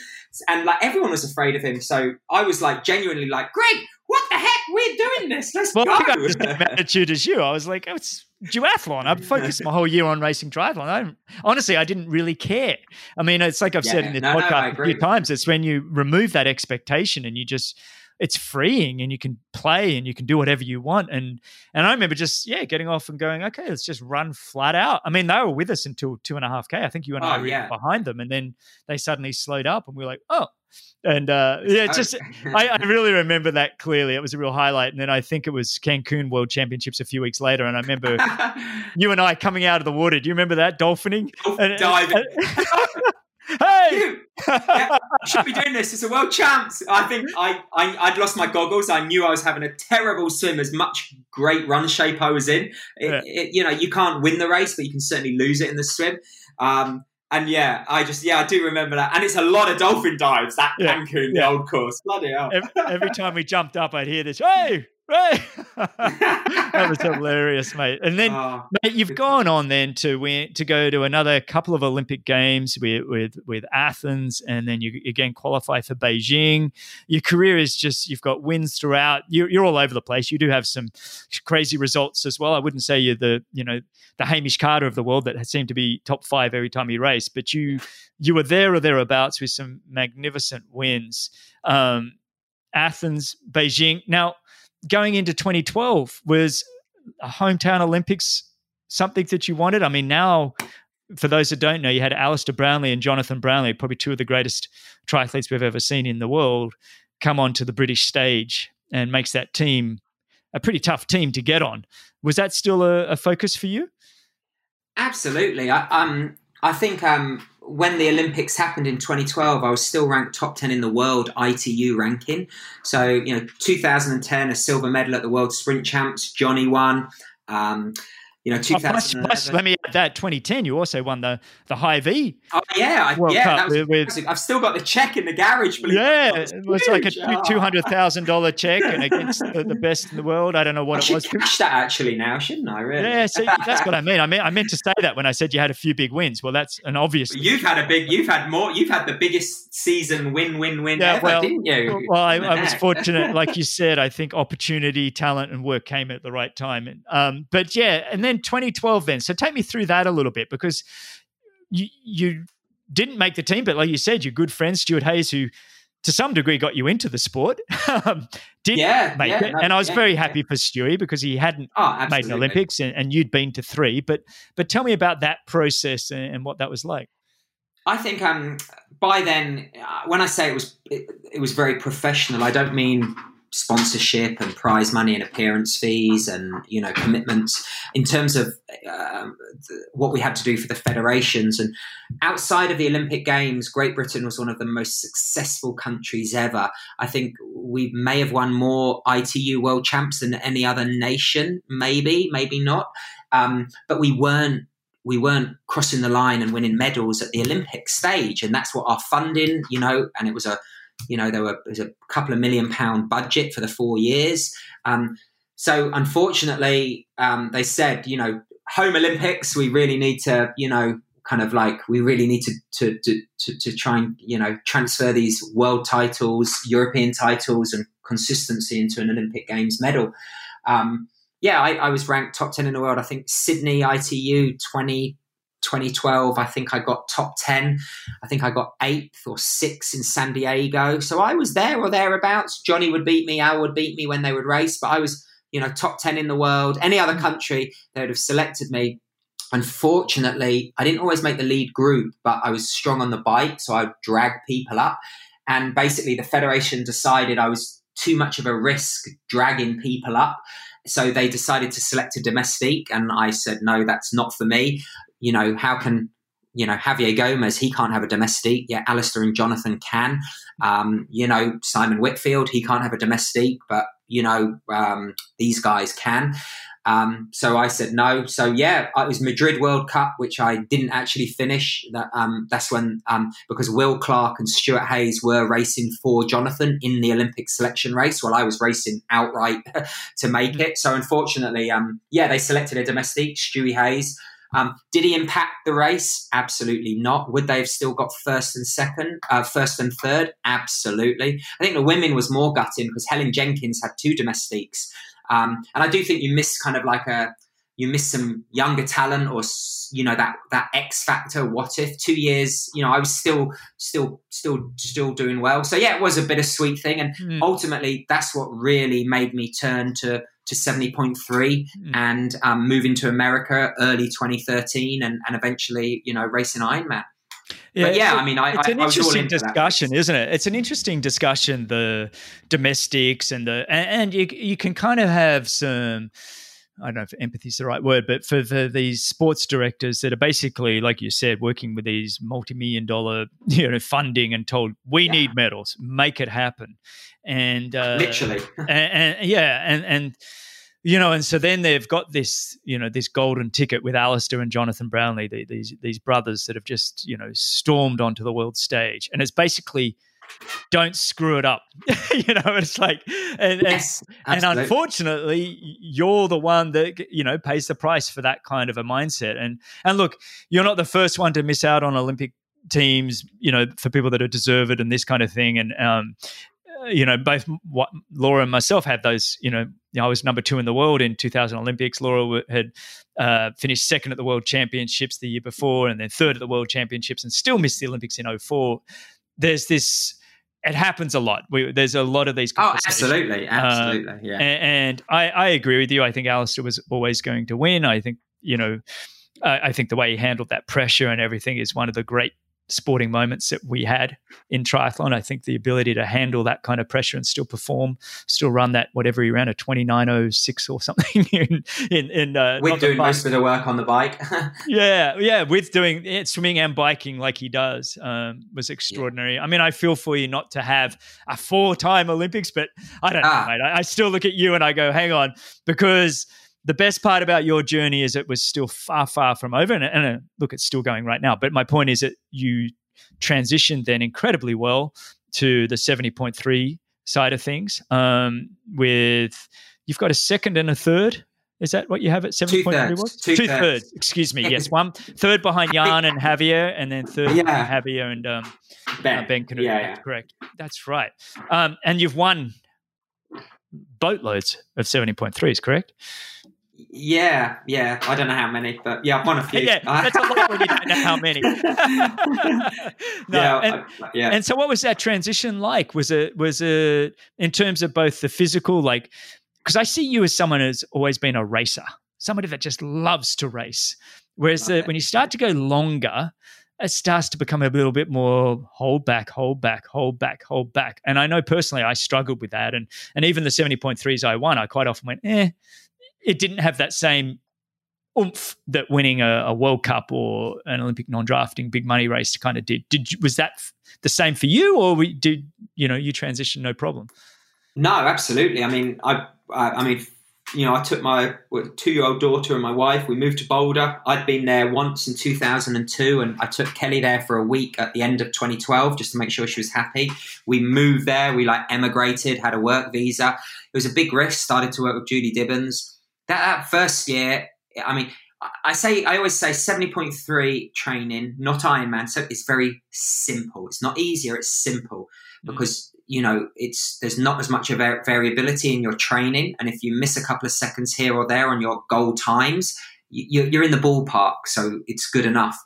and like everyone was afraid of him. So I was like, genuinely like, "Greg, what the heck? We're doing this. Let's well, go. I think I was the same attitude as you. I was like, oh, it's duathlon. I've focused my whole year on racing triathlon. I honestly, I didn't really care. I mean, it's like I've yeah, said in this no, podcast no, a few times. It's when you remove that expectation and you just it's freeing and you can play and you can do whatever you want. And and I remember just yeah getting off and going, okay, let's just run flat out. I mean, they were with us until two and a half k. I think you and oh, I were yeah. behind them, and then they suddenly slowed up, and we are like, oh. And uh, yeah, just I, I, really remember that clearly. It was a real highlight. And then I think it was Cancun World Championships a few weeks later, and I remember you and I coming out of the water. Do you remember that dolphining? And, diving. And, Hey, yeah, should be doing this. It's a world champs. I think I, I I'd lost my goggles. I knew I was having a terrible swim. As much great run shape I was in, it, yeah. it, you know, you can't win the race, but you can certainly lose it in the swim. Um, and yeah, I just yeah, I do remember that, and it's a lot of dolphin dives. That yeah. Cancun, the old course, bloody hell! Every, every time we jumped up, I'd hear this. Hey, Right. that was hilarious, mate. And then, oh, mate, you've gone on then to win, to go to another couple of Olympic games with with, with Athens, and then you again qualify for Beijing. Your career is just you've got wins throughout. You're, you're all over the place. You do have some crazy results as well. I wouldn't say you're the you know the Hamish Carter of the world that seemed to be top five every time you race, but you you were there or thereabouts with some magnificent wins. Um, Athens, Beijing. Now going into 2012 was a hometown Olympics something that you wanted? I mean, now for those that don't know, you had Alistair Brownlee and Jonathan Brownlee, probably two of the greatest triathletes we've ever seen in the world, come onto the British stage and makes that team a pretty tough team to get on. Was that still a, a focus for you? Absolutely. I, um, I think um, when the Olympics happened in 2012, I was still ranked top 10 in the world ITU ranking. So, you know, 2010, a silver medal at the World Sprint Champs, Johnny won. Um, you know, 2000. Oh, plus, plus, let me add that 2010, you also won the the Hy-Vee. Oh yeah, I, yeah, that was with, I've still got the check in the garage. Yeah, it was like a two hundred thousand dollar check and against the, the, best in the world. I don't know what I it was. Cash that actually now, shouldn't I? Really? Yeah, see, that's what I mean. I mean, I meant to say that when I said you had a few big wins. Well, that's an obvious. You've had a big. You've had more. You've had the biggest season win, win, win yeah, ever, well, didn't you? Well, I, I was fortunate, like you said. I think opportunity, talent, and work came at the right time. Um, but yeah, and then 2012. Then then. So take me through that a little bit because you you didn't make the team, but like you said, your good friend Stuart Hayes, who to some degree got you into the sport, um, did yeah, make yeah, it. No, and I was yeah, very happy for Stewie because he hadn't oh, made an Olympics and, and, you'd been to three. But but tell me about that process and, and what that was like. I think um, by then, uh, when I say it was it, it was very professional, I don't mean sponsorship and prize money and appearance fees and you know commitments. In terms of um, what we had to do for the federations and outside of the Olympic Games, Great Britain was one of the most successful countries ever. I think we may have won more ITU World Champs than any other nation, maybe, maybe not, um, but we weren't we weren't crossing the line and winning medals at the Olympic stage, and that's what our funding, you know, and it was a you know, there were there's a couple of million pound budget for the four years. Um, so unfortunately, um, they said, you know, home Olympics, we really need to, you know, kind of like we really need to to to to, to try and you know transfer these world titles, European titles, and consistency into an Olympic Games medal. Um, yeah, I, I, was ranked top ten in the world. I think Sydney ITU twenty 2012, I think I got top 10. I think I got eighth or sixth in San Diego. So I was there or thereabouts. Johnny would beat me, Al would beat me when they would race, but I was, you know, top 10 in the world. Any other mm. country, they would have selected me. Unfortunately, I didn't always make the lead group, but I was strong on the bike, so I would drag people up. And basically, the federation decided I was too much of a risk dragging people up. So they decided to select a domestique, and I said, no, that's not for me you know, how can you know Javier Gomez? He can't have a domestique. Yeah, Alistair and Jonathan can. Um, you know, Simon Whitfield, he can't have a domestique, but you know, um, these guys can. Um, so I said no. So yeah, it was Madrid World Cup, which I didn't actually finish. That um, that's when um, because Will Clark and Stuart Hayes were racing for Jonathan in the Olympic selection race, while I was racing outright to make it. So unfortunately, um, yeah, they selected a domestique, Stewie Hayes. Um, did he impact the race? Absolutely not. Would they have still got first and second, uh, first and third? Absolutely. I think the women was more gutting because Helen Jenkins had two domestiques. Um, and I do think you miss kind of like a you miss some younger talent or you know that that X factor. What if two years? You know, I was still still still still doing well. So yeah, it was a bittersweet thing, and mm. ultimately that's what really made me turn to to 70.3 mm. and um, move into America early 2013 and, and eventually, you know, racing Ironman. Yeah, but yeah, I mean, I, it's an I, interesting discussion, isn't it? It's an interesting discussion, the domestics and the, and, and you, you can kind of have some, I don't know if empathy is the right word, but for, for these sports directors that are basically, like you said, working with these multi-million dollar you know funding and told we yeah. need medals, make it happen, and uh, literally, and, and, yeah, and and you know, and so then they've got this you know this golden ticket with Alistair and Jonathan Brownlee, the, these these brothers that have just you know stormed onto the world stage, and it's basically don't screw it up. you know, it's like, and, yes, and, and, unfortunately, you're the one that you know pays the price for that kind of a mindset. And and look, you're not the first one to miss out on Olympic teams. You know, for people that are deserved and this kind of thing. And um, you know, both what Laura and myself had those. You know, you know, I was number two in the world in 2000 Olympics. Laura had uh, finished second at the World Championships the year before, and then third at the World Championships, and still missed the Olympics in 04 there's this it happens a lot. We, there's a lot of these. Oh, absolutely, absolutely, uh, yeah. And, and, I, I agree with you. I think Alistair was always going to win. I think you know, I, I think the way he handled that pressure and everything is one of the great sporting moments that we had in triathlon. I think the ability to handle that kind of pressure and still perform, still run that whatever he ran a twenty nine oh six or something in in, in uh, with doing most of the work on the bike. yeah, yeah, with doing it, swimming and biking like he does um, was extraordinary. Yeah. I mean, I feel for you not to have a four time Olympics, but I don't ah. know, mate. I, I still look at you and I go, hang on, because the best part about your journey is it was still far, far from over. And, and uh, look, it's still going right now. But my point is that you transitioned then incredibly well to the 70.3 side of things um, with you've got a second and a third is that what you have at 7.3 was? Two, Two thirds. thirds. Excuse me. Yes. One third behind Jan and Javier, and then third yeah. behind Javier and um, Ben. Uh, ben Kanute. Yeah, yeah. correct. That's right. Um, and you've won boatloads of 70.3s, correct? Yeah, yeah. I don't know how many, but yeah, I've won a few. yeah, that's a lot when you don't know how many. no, yeah, and, I, yeah. And so, what was that transition like? Was it was it in terms of both the physical, like because I see you as someone who's always been a racer, somebody that just loves to race. Whereas the, when you start to go longer, it starts to become a little bit more hold back, hold back, hold back, hold back. And I know personally I struggled with that. And and even the 70.3s I won, I quite often went, eh, it didn't have that same oomph that winning a, a World Cup or an Olympic non-drafting big money race kind of did. Did was that the same for you, or we, did you know you transition no problem? No, absolutely. I mean, I, I, I mean, you know, I took my two-year-old daughter and my wife. We moved to Boulder. I'd been there once in 2002, and I took Kelly there for a week at the end of 2012 just to make sure she was happy. We moved there. We like emigrated, had a work visa. It was a big risk. Started to work with Julie Dibens that, that first year, I mean, I say I always say seventy point three training, not Ironman. So it's very simple. It's not easier. It's simple mm. because you know it's there's not as much of variability in your training, and if you miss a couple of seconds here or there on your goal times, you, you're in the ballpark. So it's good enough.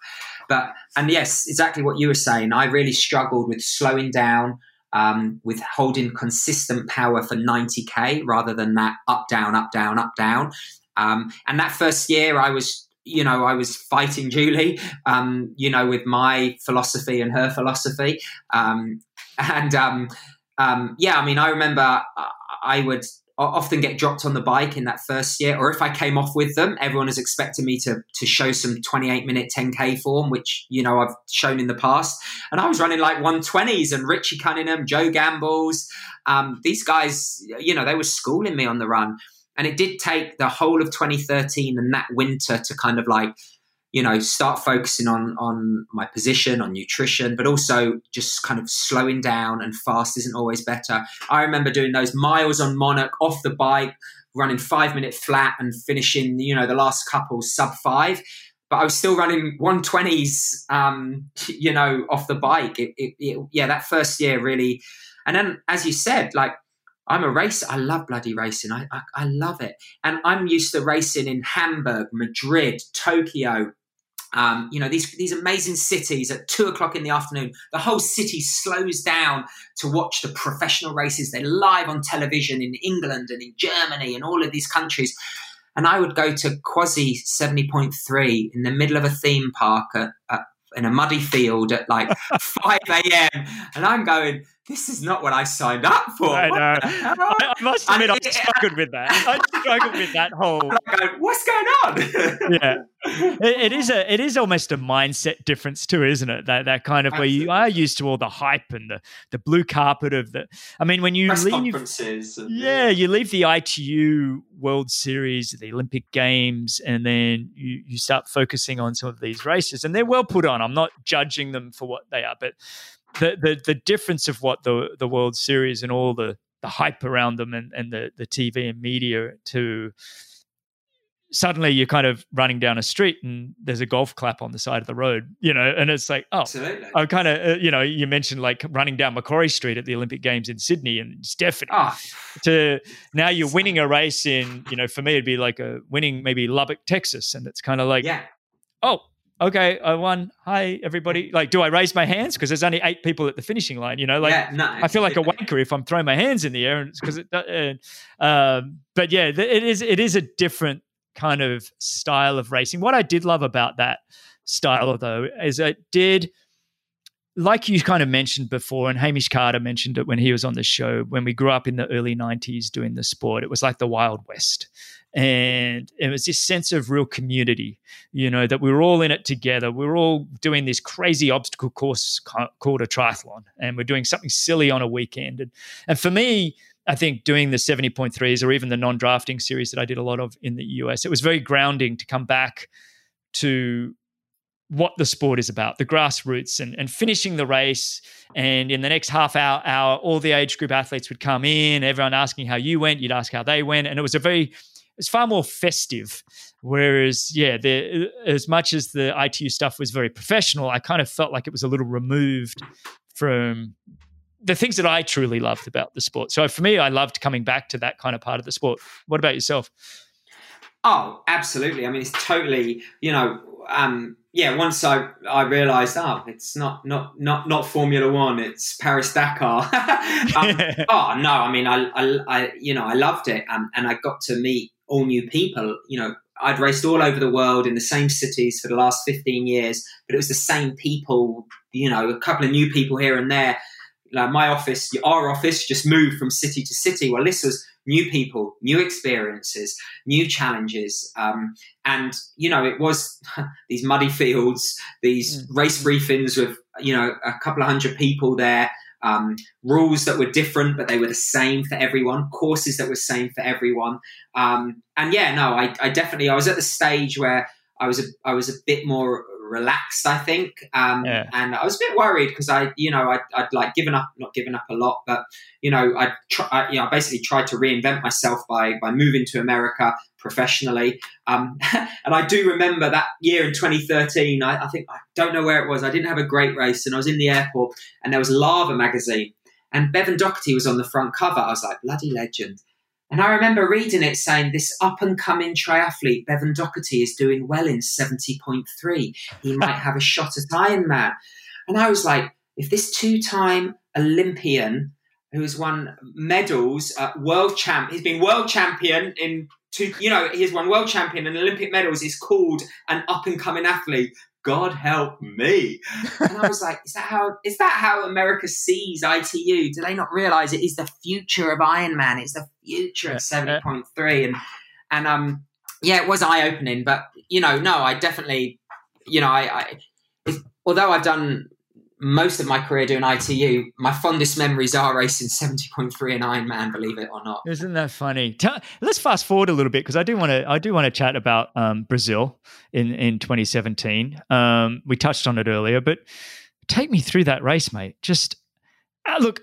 But and yes, exactly what you were saying. I really struggled with slowing down um, with holding consistent power for 90k rather than that up down up down up down. Um, and that first year i was you know i was fighting julie um, you know with my philosophy and her philosophy. Um, and um, um, yeah i mean i remember i would often get dropped on the bike in that first year, or if I came off with them, everyone is expecting me to to show some 28 minute 10k form, which you know I've shown in the past. And I was running like 120s, and Richie Cunningham, Joe Gambles, um, these guys, you know, they were schooling me on the run. And it did take the whole of 2013 and that winter to kind of like you know start focusing on on my position on nutrition but also just kind of slowing down and fast isn't always better i remember doing those miles on monarch off the bike running five minute flat and finishing you know the last couple sub five but I was still running 120s, um, you know, off the bike. It, it, it, yeah, that first year really. And then, as you said, like I'm a racer. I love bloody racing. I, I, I love it. And I'm used to racing in Hamburg, Madrid, Tokyo, um, you know these these amazing cities at two o'clock in the afternoon. The whole city slows down to watch the professional races. They're live on television in England and in Germany and all of these countries. And I would go to Quasi seventy point three in the middle of a theme park at, at, in a muddy field at like five a.m. And I'm going this is not what I signed up for. I know. I, I, must admit, I, I struggled with that. I struggled with that whole. What's going on? yeah, it, it is a it is almost a mindset difference too, isn't it? That that kind of Absolutely. where you are used to all the hype and the the blue carpet of the. I mean, when you Press leave, yeah, you leave the ITU World Series, the Olympic Games, and then you you start focusing on some of these races, and they're well put on. I'm not judging them for what they are, but the, the the difference of what the the World Series and all the the hype around them and, and the the TV and media to suddenly you're kind of running down a street and there's a golf clap on the side of the road, you know, and it's like, oh, Absolutely. I kind of, uh, you know, you mentioned like running down Macquarie Street at the Olympic Games in Sydney and Stephanie. Oh. To now you're winning a race in, you know, for me it'd be like a winning maybe Lubbock, Texas, and it's kind of like, yeah. oh, okay, I won. Hi, everybody. Like, do I raise my hands because there's only eight people at the finishing line? You know, like yeah, no, I feel like a wanker if I'm throwing my hands in the air, because it. Uh, um, but yeah, it is. It is a different kind of style of racing. What I did love about that style, though, is it did. Like you kind of mentioned before, and Hamish Carter mentioned it when he was on the show. When we grew up in the early '90s doing the sport, it was like the Wild West and it was this sense of real community you know that we were all in it together we were all doing this crazy obstacle course called a triathlon and we're doing something silly on a weekend and, and for me i think doing the 70.3s or even the non-drafting series that i did a lot of in the us it was very grounding to come back to what the sport is about, the grassroots, and, and finishing the race. And in the next half hour, hour, all the age group athletes would come in, everyone asking how you went, you'd ask how they went. And it was a very it's far more festive. Whereas, yeah, the, as much as the ITU stuff was very professional, I kind of felt like it was a little removed from the things that I truly loved about the sport. So for me, I loved coming back to that kind of part of the sport. What about yourself? Oh, absolutely. I mean, it's totally, you know, um, yeah. Once I I realised, oh, it's not not not not Formula One. It's Paris Dakar. um, oh no, I mean, I, I, I you know I loved it, um, and I got to meet all new people. You know, I'd raced all over the world in the same cities for the last 15 years, but it was the same people, you know, a couple of new people here and there. Like my office, our office just moved from city to city. Well, this was new people, new experiences, new challenges. Um, and, you know, it was these muddy fields, these mm. race briefings with, you know, a couple of hundred people there um, rules that were different, but they were the same for everyone, courses that were same for everyone. Um, and yeah, no, I, I, definitely, I was at the stage where I was a, I was a bit more relaxed, I think. Um, yeah. And I was a bit worried because I, you know, I'd, I'd, like given up, not given up a lot, but, you know, I, try, I, you know, I basically tried to reinvent myself by, by moving to America professionally. Um, and I do remember that year in 2013, I, I think, I don't know where it was. I didn't have a great race and I was in the airport and there was Lava magazine and Bevan Docherty was on the front cover. I was like, bloody legend. And I remember reading it saying this up and coming triathlete, Bevan Docherty, is doing well in 70.3. He might have a shot at Ironman. And I was like, if this two time Olympian who has won medals, uh, world champ, he's been world champion in two, you know, he's won world champion and Olympic medals, is called an up and coming athlete. God help me. And I was like, is that how is that how America sees ITU? Do they not realize it is the future of Iron Man? It's the future of 7.3. And and um yeah, it was eye opening, but you know, no, I definitely you know, I, I although I've done most of my career doing ITU, my fondest memories are racing 70.3 and Ironman, believe it or not. Isn't that funny? let's fast forward a little bit because I do want to I do want to chat about um, Brazil in in 2017. Um, we touched on it earlier, but take me through that race, mate. Just uh, look,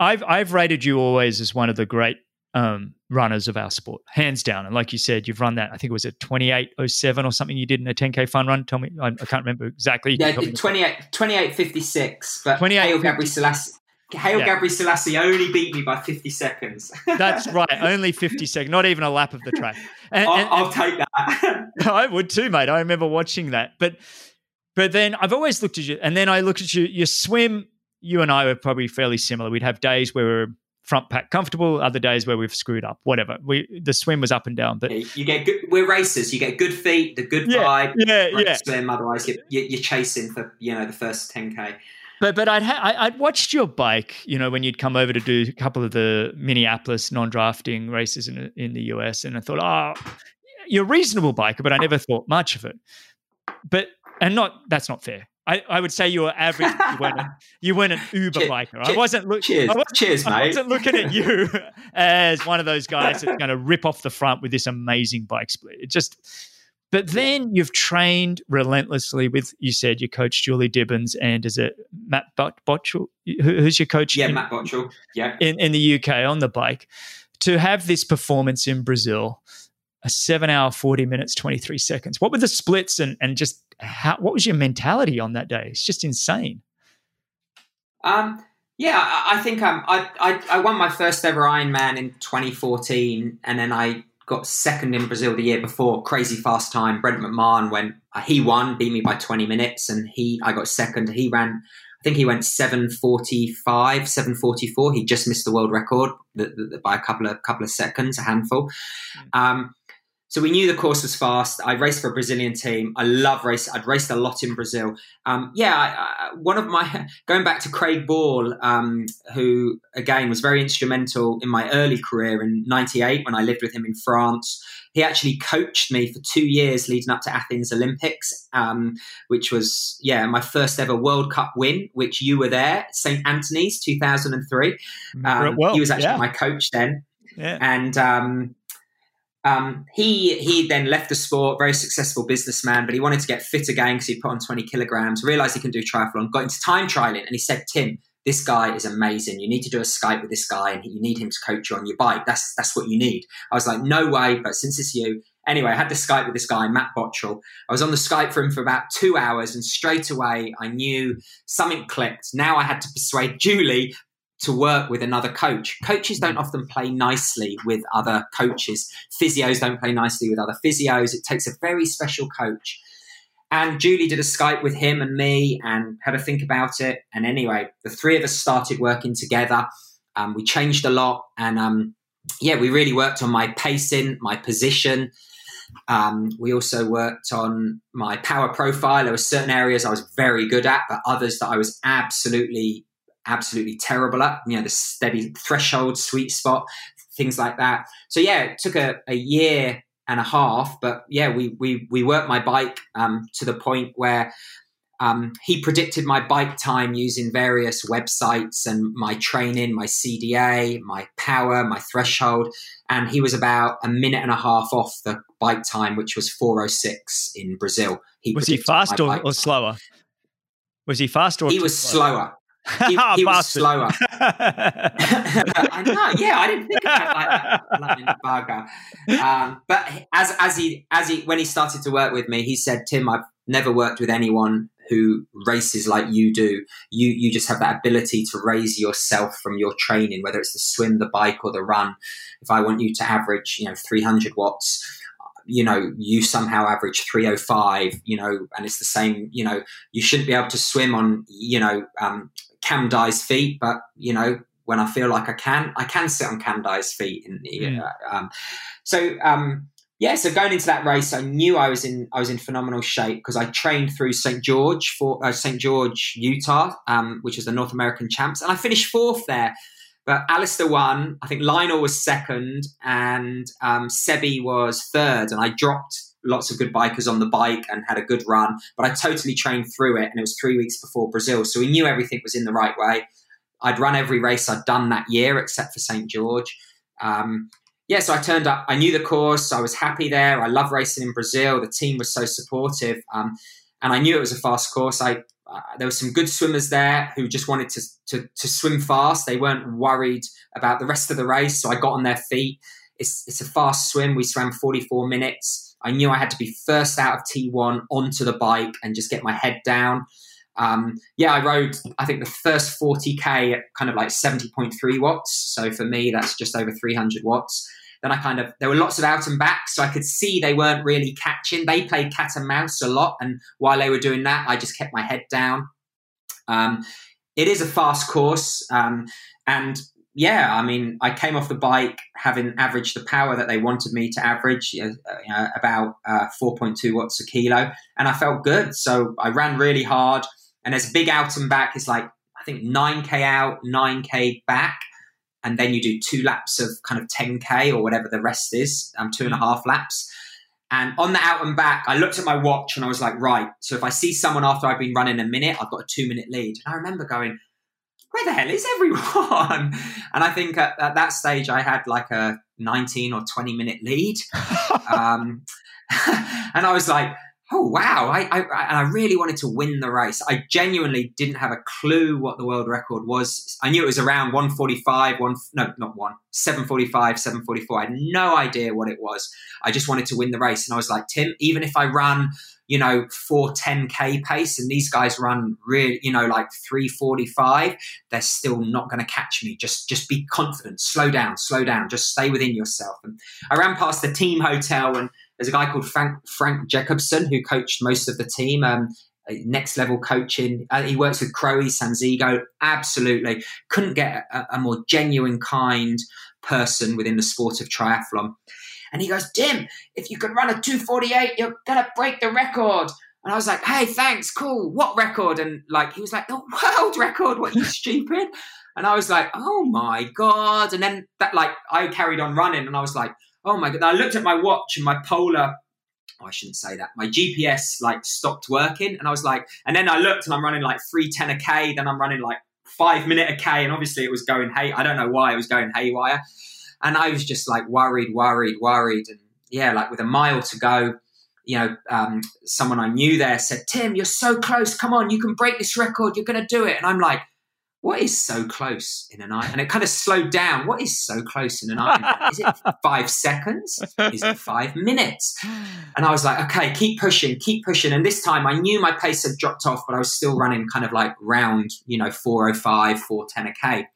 I've I've rated you always as one of the great um, runners of our sport, hands down. And like you said, you've run that. I think it was a 2807 or something you did in a 10K fun run. Tell me, I, I can't remember exactly. Yeah, 28, 2856. But 28, Haile Gebrselassie. Haile yeah. Gebrselassie only beat me by 50 seconds. That's right, only 50 seconds, not even a lap of the track. And, I'll, and, I'll take that. I would too, mate. I remember watching that. But but then I've always looked at you, and then I looked at you. Your swim, you and I were probably fairly similar. We'd have days where we are front pack comfortable, other days where we've screwed up. Whatever. We the swim was up and down, but you get good. We're racers. You get good feet, the good yeah, vibe. Yeah, yeah. Swim. Otherwise, you're, you're chasing for you know the first 10k. But but I'd ha- I'd watched your bike, you know, when you'd come over to do a couple of the Minneapolis non-drafting races in in the US, and I thought, oh, you're a reasonable biker, but I never thought much of it. But and not that's not fair. I, I would say you were average. You weren't, a, you weren't an Uber cheers, biker. I wasn't looking. Cheers, I wasn't, cheers, mate. I wasn't looking at you as one of those guys that's going to rip off the front with this amazing bike split. It just but then you've trained relentlessly with, you said, your coach, Julie Dibens, and is it Matt Bottrill? Who's your coach? Yeah, in, Matt Bottrill. Yeah. In, in the UK on the bike. To have this performance in Brazil, a seven hour, 40 minutes, 23 seconds. What were the splits and, and just how, what was your mentality on that day? It's just insane. Um, yeah, I, I think um, I, I, I won my first ever Ironman in 2014, and then I got second in Brazil the year before, crazy fast time. Brent McMahon went, uh, he won, beat me by 20 minutes, and he I got second. He ran, I think he went 745, 744. He just missed the world record by a couple of couple of seconds, a handful. Mm. Um, so we knew the course was fast. I raced for a Brazilian team. I love race. I'd raced a lot in Brazil. Um, yeah, I, I, one of my going back to Craig Ball, um, who again was very instrumental in my early career in '98 when I lived with him in France. He actually coached me for two years leading up to Athens Olympics, um, which was yeah my first ever World Cup win, which you were there, St Anthony's 2003. Um, well, he was actually yeah. my coach then, yeah. and um, he he then left the sport, very successful businessman, but he wanted to get fit again because he put on 20 kilograms, realized he can do triathlon, got into time trialing, and he said, Tim, this guy is amazing. You need to do a Skype with this guy and you need him to coach you on your bike. That's that's what you need. I was like, no way, but since it's you. Anyway, I had the Skype with this guy, Matt Bottrill. I was on the Skype for him for about two hours, and straight away I knew something clicked. Now I had to persuade Julie to work with another coach. Coaches don't often play nicely with other coaches. Physios don't play nicely with other physios. It takes a very special coach. And Julie did a Skype with him and me and had a think about it. And anyway, the three of us started working together. Um, we changed a lot. And um, yeah, we really worked on my pacing, my position. Um, we also worked on my power profile. There were certain areas I was very good at, but others that I was absolutely absolutely terrible at, you know, the steady threshold, sweet spot, things like that. So yeah, it took a, a year and a half, but yeah, we we we worked my bike um, to the point where um, he predicted my bike time using various websites and my training, my CDA, my power, my threshold, and he was about a minute and a half off the bike time, which was 406 in Brazil. He was he fast or, or slower? Was he fast or he was slower? He, he was slower. I know, yeah, I didn't think about like that. Um, but as as he as he when he started to work with me, he said, "Tim, I've never worked with anyone who races like you do. You you just have that ability to raise yourself from your training, whether it's the swim, the bike, or the run. If I want you to average, you know, 300 watts." you know you somehow average 305 you know and it's the same you know you shouldn't be able to swim on you know um, Cam Dye's feet, but you know when I feel like I can, I can sit on Cam Dye's feet. And yeah. um, so um, yeah, so going into that race, I knew I was in I was in phenomenal shape because I trained through St George for uh, St George, Utah, um, which is the North American champs, and I finished fourth there. But Alistair won. I think Lionel was second, and um, Sebi was third, and I dropped lots of good bikers on the bike and had a good run. But I totally trained through it, and it was three weeks before Brazil, so we knew everything was in the right way. I'd run every race I'd done that year except for St George. Um, yeah, so I turned up. I knew the course. I was happy there. I love racing in Brazil. The team was so supportive, um, and I knew it was a fast course. I uh, there were some good swimmers there who just wanted to, to, to swim fast. They weren't worried about the rest of the race, so I got on their feet. It's it's a fast swim. We swam 44 minutes. I knew I had to be first out of T1 onto the bike and just get my head down. Um, yeah, I rode, I think the first 40K at kind of like 70.3 watts. So for me, that's just over 300 watts. Then I kind of, there were lots of out and back. So I could see they weren't really catching. They played cat and mouse a lot. And while they were doing that, I just kept my head down. Um, it is a fast course. Um, and yeah, I mean, I came off the bike having averaged the power that they wanted me to average, you know, uh, about uh, 4.2 watts a kilo, and I felt good. So I ran really hard. And there's a big out and back. It's like, I think 9K out, 9K back. And then you do two laps of kind of 10K or whatever the rest is, um, two and a half laps. And on the out and back, I looked at my watch and I was like, right, so if I see someone after I've been running a minute, I've got a two minute lead. And I remember going, where the hell is everyone? And I think at, at that stage, I had like a 19 or 20 minute lead. um, and I was like, oh wow I, I I really wanted to win the race. I genuinely didn't have a clue what the world record was. I knew it was around 145 one no not one 745 744 I had no idea what it was. I just wanted to win the race. And I was like Tim even if I run you know 410k pace and these guys run really you know like 345 they're still not going to catch me. Just just be confident. Slow down slow down. Just stay within yourself. And I ran past the team hotel and there's a guy called Frank, Frank Jacobson who coached most of the team. Um, next level coaching. Uh, he works with Crowe, Sanzigo. Absolutely. Couldn't get a, a, more genuine, kind person within the sport of triathlon. And he goes, Tim, if you can run a 248, you're to break the record. And I was like, hey, thanks, cool. What record? And like, he was like, the world record. What, you stupid? And I was like, oh my God. And then that, like, I carried on running and I was like, oh my god! I looked at my watch and my polar. Oh, I shouldn't say that. My GPS like stopped working, and I was like, and then I looked and I'm running like three ten a k. Then I'm running like five minute a k, and obviously it was going hey. I don't know why it was going haywire, and I was just like worried, worried, worried, and yeah, like with a mile to go. You know, um, someone I knew there said, "Tim, you're so close. Come on, you can break this record. You're going to do it." And I'm like, what is so close in an eye? And it kind of slowed down. What is so close in an eye? Is it five seconds? Is it five minutes? And I was like, okay, keep pushing, keep pushing. And this time I knew my pace had dropped off, but I was still running kind of like round, you know, 405, 410 a K.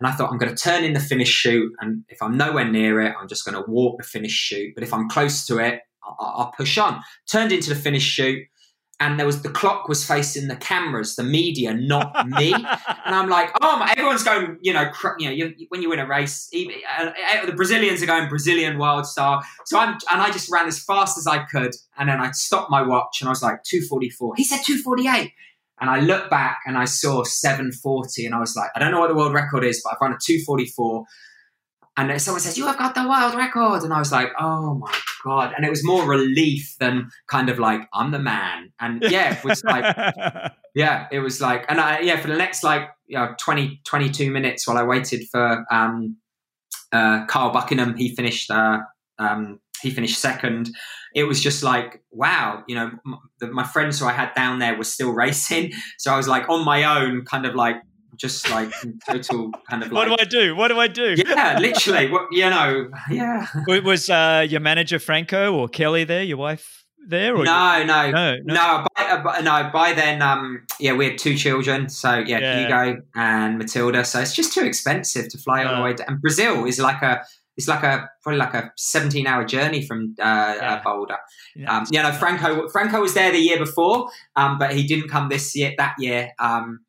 And I thought, I'm going to turn in the finish chute. And if I'm nowhere near it, I'm just going to walk the finish chute. But if I'm close to it, I'll, I'll push on. Turned into the finish chute and there was the clock was facing the cameras, the media, not me. and I'm like, oh, my, everyone's going, you know, cr- you know, you, when you win a race, even, uh, the Brazilians are going Brazilian Wild Star. So I'm, and I just ran as fast as I could, and then I stopped my watch, and I was like 244. He said 248. And I looked back and I saw 740, and I was like, I don't know what the world record is, but I've run a 244 and someone says you have got the world record and i was like oh my god. And it was more relief than kind of like i'm the man. And yeah it was like yeah it was like and i yeah for the next like you know 20 22 minutes while i waited for um uh carl buckingham he finished uh um he finished second. It was just like wow you know m- the, my friends who i had down there were still racing. So i was like on my own kind of like just like total kind of like, what do I do? What do I do? Yeah, literally. What you know? Yeah. Was uh, your manager Franco or Kelly there? Your wife there? Or no, no, no, no. By, uh, no, by then, um, yeah, we had two children. So yeah, yeah, Hugo and Matilda. So it's just too expensive to fly all the way. To, and Brazil is like a it's like a probably like a 17 hour journey from uh, uh yeah. uh, Boulder. Yeah. Um, you know, Franco Franco was there the year before, um, but he didn't come this year. That year, um,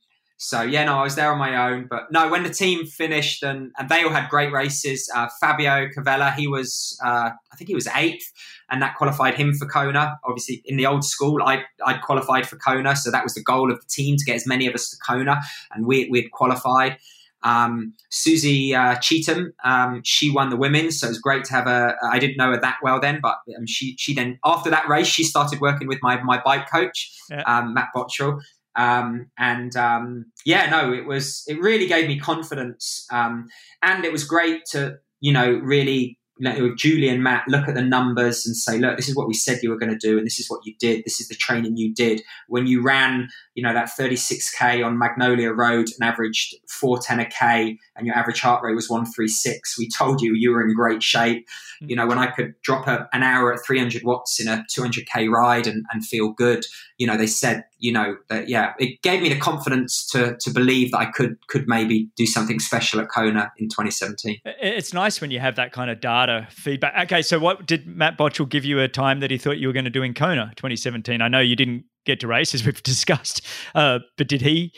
so yeah, no, I was there on my own. But no, when the team finished and, and they all had great races, uh, Fabio Cavella, he was uh, I think he was eighth, and that qualified him for Kona. Obviously, in the old school, I I qualified for Kona, so that was the goal of the team to get as many of us to Kona, and we we'd qualified. Um, Susie uh, Cheetham, um, she won the women's, so it was great to have her. I didn't know her that well then, but um, she she then after that race she started working with my my bike coach, yeah. Um, Matt Bottrill, um, and um, yeah, no, it was it really gave me confidence, um, and it was great to you know really with Julie and Matt look at the numbers and say, look, this is what we said you were going to do, and this is what you did. This is the training you did when you ran, you know, that 36k on Magnolia Road and averaged 410 a k, and your average heart rate was 136. We told you you were in great shape. Mm. You know, when I could drop a, an hour at 300 watts in a 200k ride and, and feel good, you know, they said, you know, that yeah, it gave me the confidence to to believe that I could could maybe do something special at Kona in 2017. It's nice when you have that kind of data feedback. Okay, so what did Matt Bottrill give you a time that he thought you were going to do in Kona 2017? I know you didn't get to race as we've discussed, uh, but did he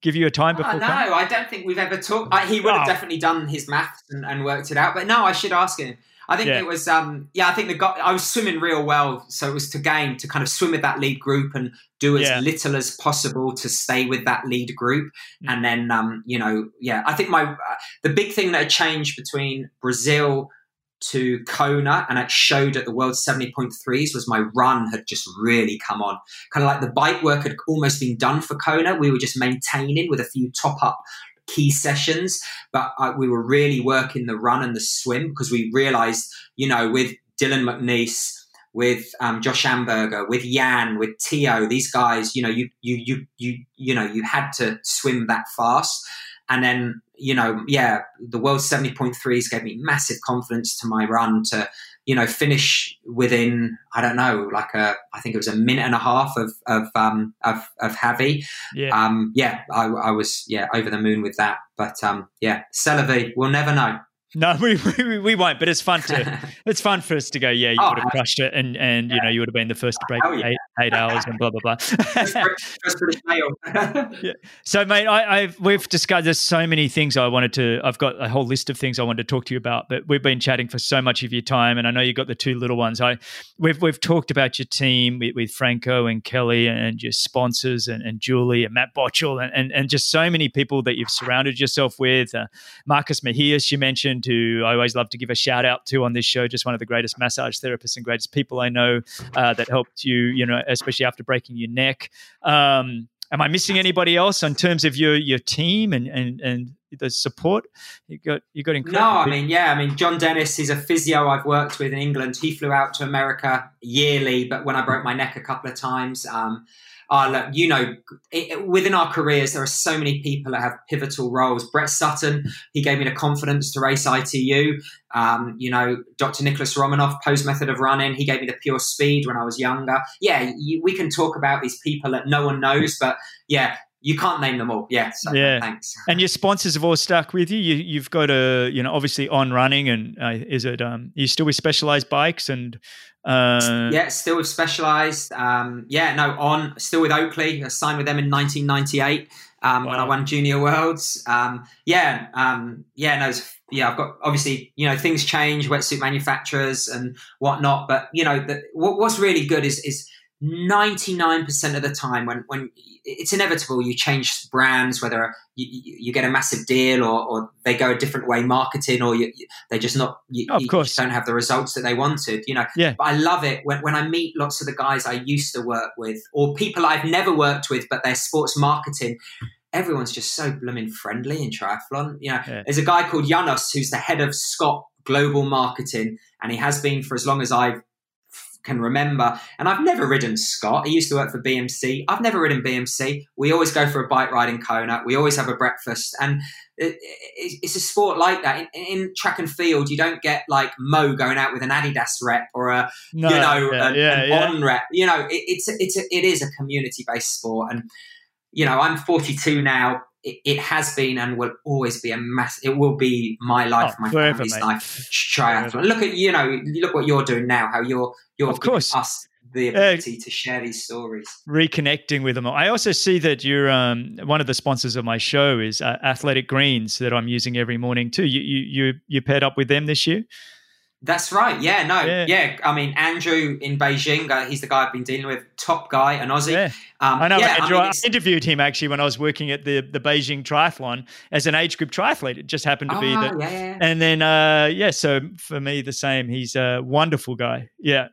give you a time before? Oh, no, I don't think we've ever talked. Uh, he would have oh. definitely done his maths and, and, worked it out, but no, I should ask him. I think yeah. it was, um, yeah, I think the guy, I was swimming real well. So it was to gain, to kind of swim with that lead group and do as yeah. little as possible to stay with that lead group. Mm. And then, um, you know, yeah, I think my, uh, the big thing that changed between Brazil to Kona and it showed at the World 70.3s was my run had just really come on. Kind of like the bike work had almost been done for Kona. We were just maintaining with a few top up key sessions, but uh, we were really working the run and the swim because we realized, you know, with Dylan McNeice, with um, Josh Amberger, with Jan, with Tio, these guys, you know, you you you you you know, you had to swim that fast. And then, you know, yeah, the world 70.3s gave me massive confidence to my run to, you know, finish within, I don't know, like a, I think it was a minute and a half of, of, um, of, of Javi. Yeah. Um, yeah, I, I was, yeah, over the moon with that. But, um, yeah, Celavi, we'll never know. No, we, we, we won't. But it's fun to it's fun for us to go. Yeah, you oh, would have crushed it, and and you know you would have been the first to break yeah. eight, eight hours and blah blah blah. first, British male. yeah. So, mate, I, have we've discussed. There's so many things I wanted to. I've got a whole list of things I wanted to talk to you about, but we've been chatting for so much of your time, and I know you got the two little ones. I we've we've talked about your team with, with Franco and Kelly and your sponsors and, and Julie and Matt Bottrill and, and and just so many people that you've surrounded yourself with. Uh, Marcus Mejias, you mentioned who I always love to give a shout out to on this show, just one of the greatest massage therapists and greatest people I know uh, that helped you, you know, especially after breaking your neck. Um, am I missing anybody else in terms of your your team and and and the support? You got you got incredible no i mean yeah i mean john dennis is a physio i've worked with in england. He flew out to america yearly but when i broke my neck a couple of times um, uh, look, you know, it, within our careers, there are so many people that have pivotal roles. Brett Sutton, he gave me the confidence to race ITU. Um, you know, Dr. Nicholas Romanov, Pose method of running, he gave me the pure speed when I was younger. Yeah, you, we can talk about these people that no one knows, but yeah, you can't name them all. Yeah. So yeah. Thanks. And your sponsors have all stuck with you. you have got a, you know, obviously on running and uh, is it, um, you still with specialized bikes and, uh, yeah, still with Specialized. Um, yeah, no, on still with Oakley. I signed with them in 1998 um, wow. when I won Junior Worlds. Um, yeah, um, yeah, no, yeah. I've got obviously you know things change, wetsuit manufacturers and whatnot, but you know the, what, what's really good is is 99% of the time when, when it's inevitable you change brands whether you, you get a massive deal or, or, they go a different way marketing or you, they're just not you, oh, of course. don't have the results that they wanted you know yeah. but i love it when, when i meet lots of the guys i used to work with or people i've never worked with but they're sports marketing everyone's just so blooming friendly in triathlon you know yeah. there's a guy called janos who's the head of scott global marketing and he has been for as long as i've can remember. And I've never ridden Scott. He used to work for BMC. I've never ridden BMC. We always go for a bike ride in Kona. We always have a breakfast. And it's a sport like that. In, in, track and field, you don't get like Mo going out with an Adidas rep or a no, you know yeah, a, yeah, an yeah. on rep. You know, it, it's a, it's a, it is a community based sport. And you know, I'm 42 now it, it, has been and will always be a mass. It will be my life, oh, my forever, family's mate. life. Triathlon. Look at you know, look what you're doing now. How you're you're of course us the ability uh, to share these stories, reconnecting with them. I also see that you're um, one of the sponsors of my show is uh, Athletic Greens that I'm using every morning too. You you you you paired up with them this year. That's right. Yeah, no, yeah. yeah. I mean, Andrew in Beijing, uh, he's the guy I've been dealing with, top guy, an Aussie. Yeah. Um, I know yeah, Andrew. I, mean, I, interviewed him actually when I was working at the the Beijing Triathlon as an age group triathlete. It just happened to oh, be that. Yeah, yeah. And then, uh, yeah, so for me, the same. He's a wonderful guy. Yeah.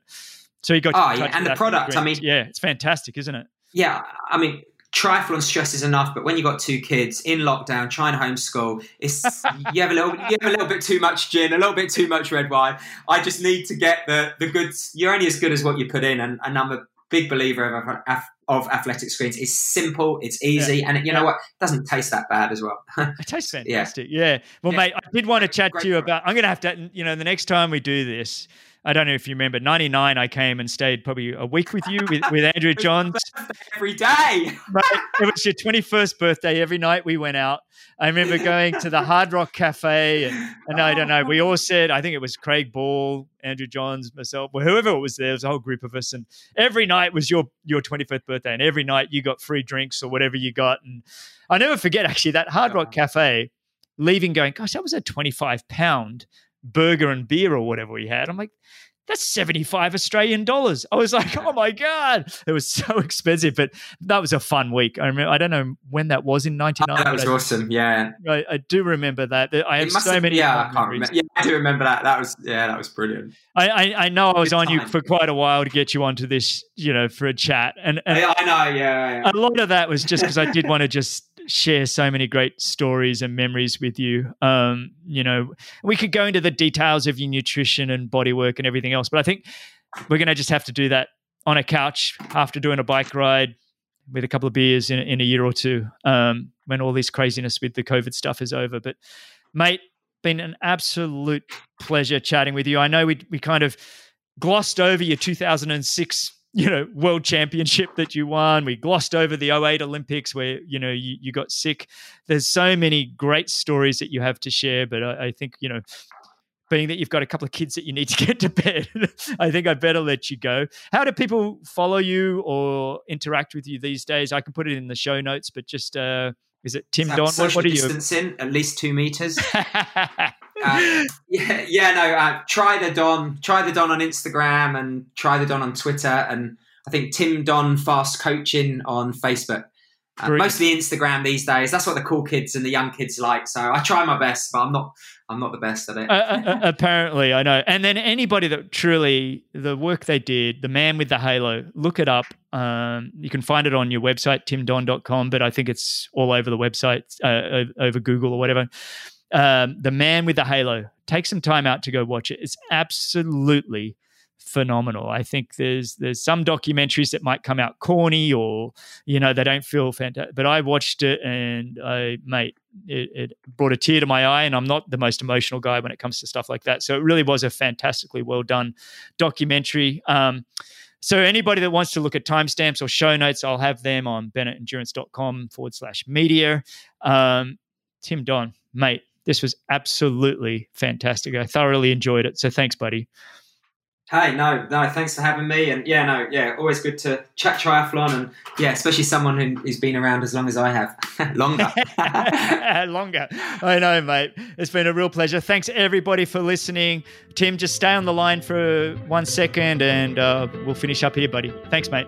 So he got. Oh, yeah. And the product, I mean, yeah, it's fantastic, isn't it? Yeah. I mean, triathlon stress is enough, but when you got two kids in lockdown trying to homeschool, it's you have a little you have a little bit too much gin, a little bit too much red wine. I just need to get the the goods. You're only as good as what you put in, and, and I'm a big believer of, of athletic greens. It's simple, it's easy, yeah. and it, you know what? It doesn't taste that bad as well. it tastes fantastic. Yeah. yeah. Well, yeah. mate, I did want to chat Great to you about. I'm going to have to, you know, the next time we do this. I don't know if you remember, 99, I came and stayed probably a week with you with, with Andrew Johns. Every day. Right. It was your 21st birthday. Every night we went out. I remember going to the Hard Rock Cafe. And, and I don't know, we all said, I think it was Craig Ball, Andrew Johns, myself, or whoever it was there. There was a whole group of us. And every night was your, your 25th birthday. And every night you got free drinks or whatever you got. And I never forget, actually, that Hard Rock Cafe leaving going, gosh, that was a 25 pound burger and beer or whatever we had. I'm like, that's 75 Australian dollars. I was like, oh my God. It was so expensive, but that was a fun week. I remember, I don't know when that was in 99. Oh, that was I, awesome. Yeah. I, I, do remember that. I have so have, many. Yeah, I can't remember. Yeah, I do remember that. That was, yeah, that was brilliant. I, I, I know I was on you for quite a while to get you onto this, you know, for a chat. And, and I, I know. Yeah, yeah. A lot of that was just because I did want to just share so many great stories and memories with you. Um, you know, we could go into the details of your nutrition and body work and everything else, but I think we're going to just have to do that on a couch after doing a bike ride with a couple of beers in, in a year or two um, when all this craziness with the COVID stuff is over. But, mate, been an absolute pleasure chatting with you. I know we, we kind of glossed over your 2006 you know world championship that you won. We glossed over the 08 olympics where you know you, you got sick. There's so many great stories that you have to share but I, I, think you know being that you've got a couple of kids that you need to get to bed i think i better let you go. How do people follow you or interact with you these days? I can put it in the show notes but just uh is it Tim Don? What, what are you? Distancing, at least two meters. Uh, yeah, yeah, no. Uh, try the Don, try the Don on Instagram, and try the Don on Twitter, and I think Tim Don Fast Coaching on Facebook. Uh, mostly Instagram these days. That's what the cool kids and the young kids like. So I try my best, but I'm not. I'm not the best at it. Uh, apparently, I know. And then anybody that truly the work they did, the man with the halo, look it up. Um, you can find it on your website, timdon.com, but I think it's all over the website, uh, over Google or whatever um, The Man with the Halo. Take some time out to go watch it. It's absolutely phenomenal. I think there's there's some documentaries that might come out corny or you know they don't feel fantastic, but I watched it and I mate it, it, brought a tear to my eye. And I'm not the most emotional guy when it comes to stuff like that. So it really was a fantastically well done documentary. Um, so anybody that wants to look at timestamps or show notes, I'll have them on bennettendurance.com forward slash media. Um, Tim Don, mate, this was absolutely fantastic. I thoroughly enjoyed it. So thanks, buddy. Hey, no, no, thanks for having me. And yeah, no, yeah, always good to chat triathlon. And yeah, especially someone who, who's been around as long as I have. Longer. Longer. I know, mate. It's been a real pleasure. Thanks, everybody, for listening. Tim, just stay on the line for one second and uh, we'll finish up here, buddy. Thanks, mate.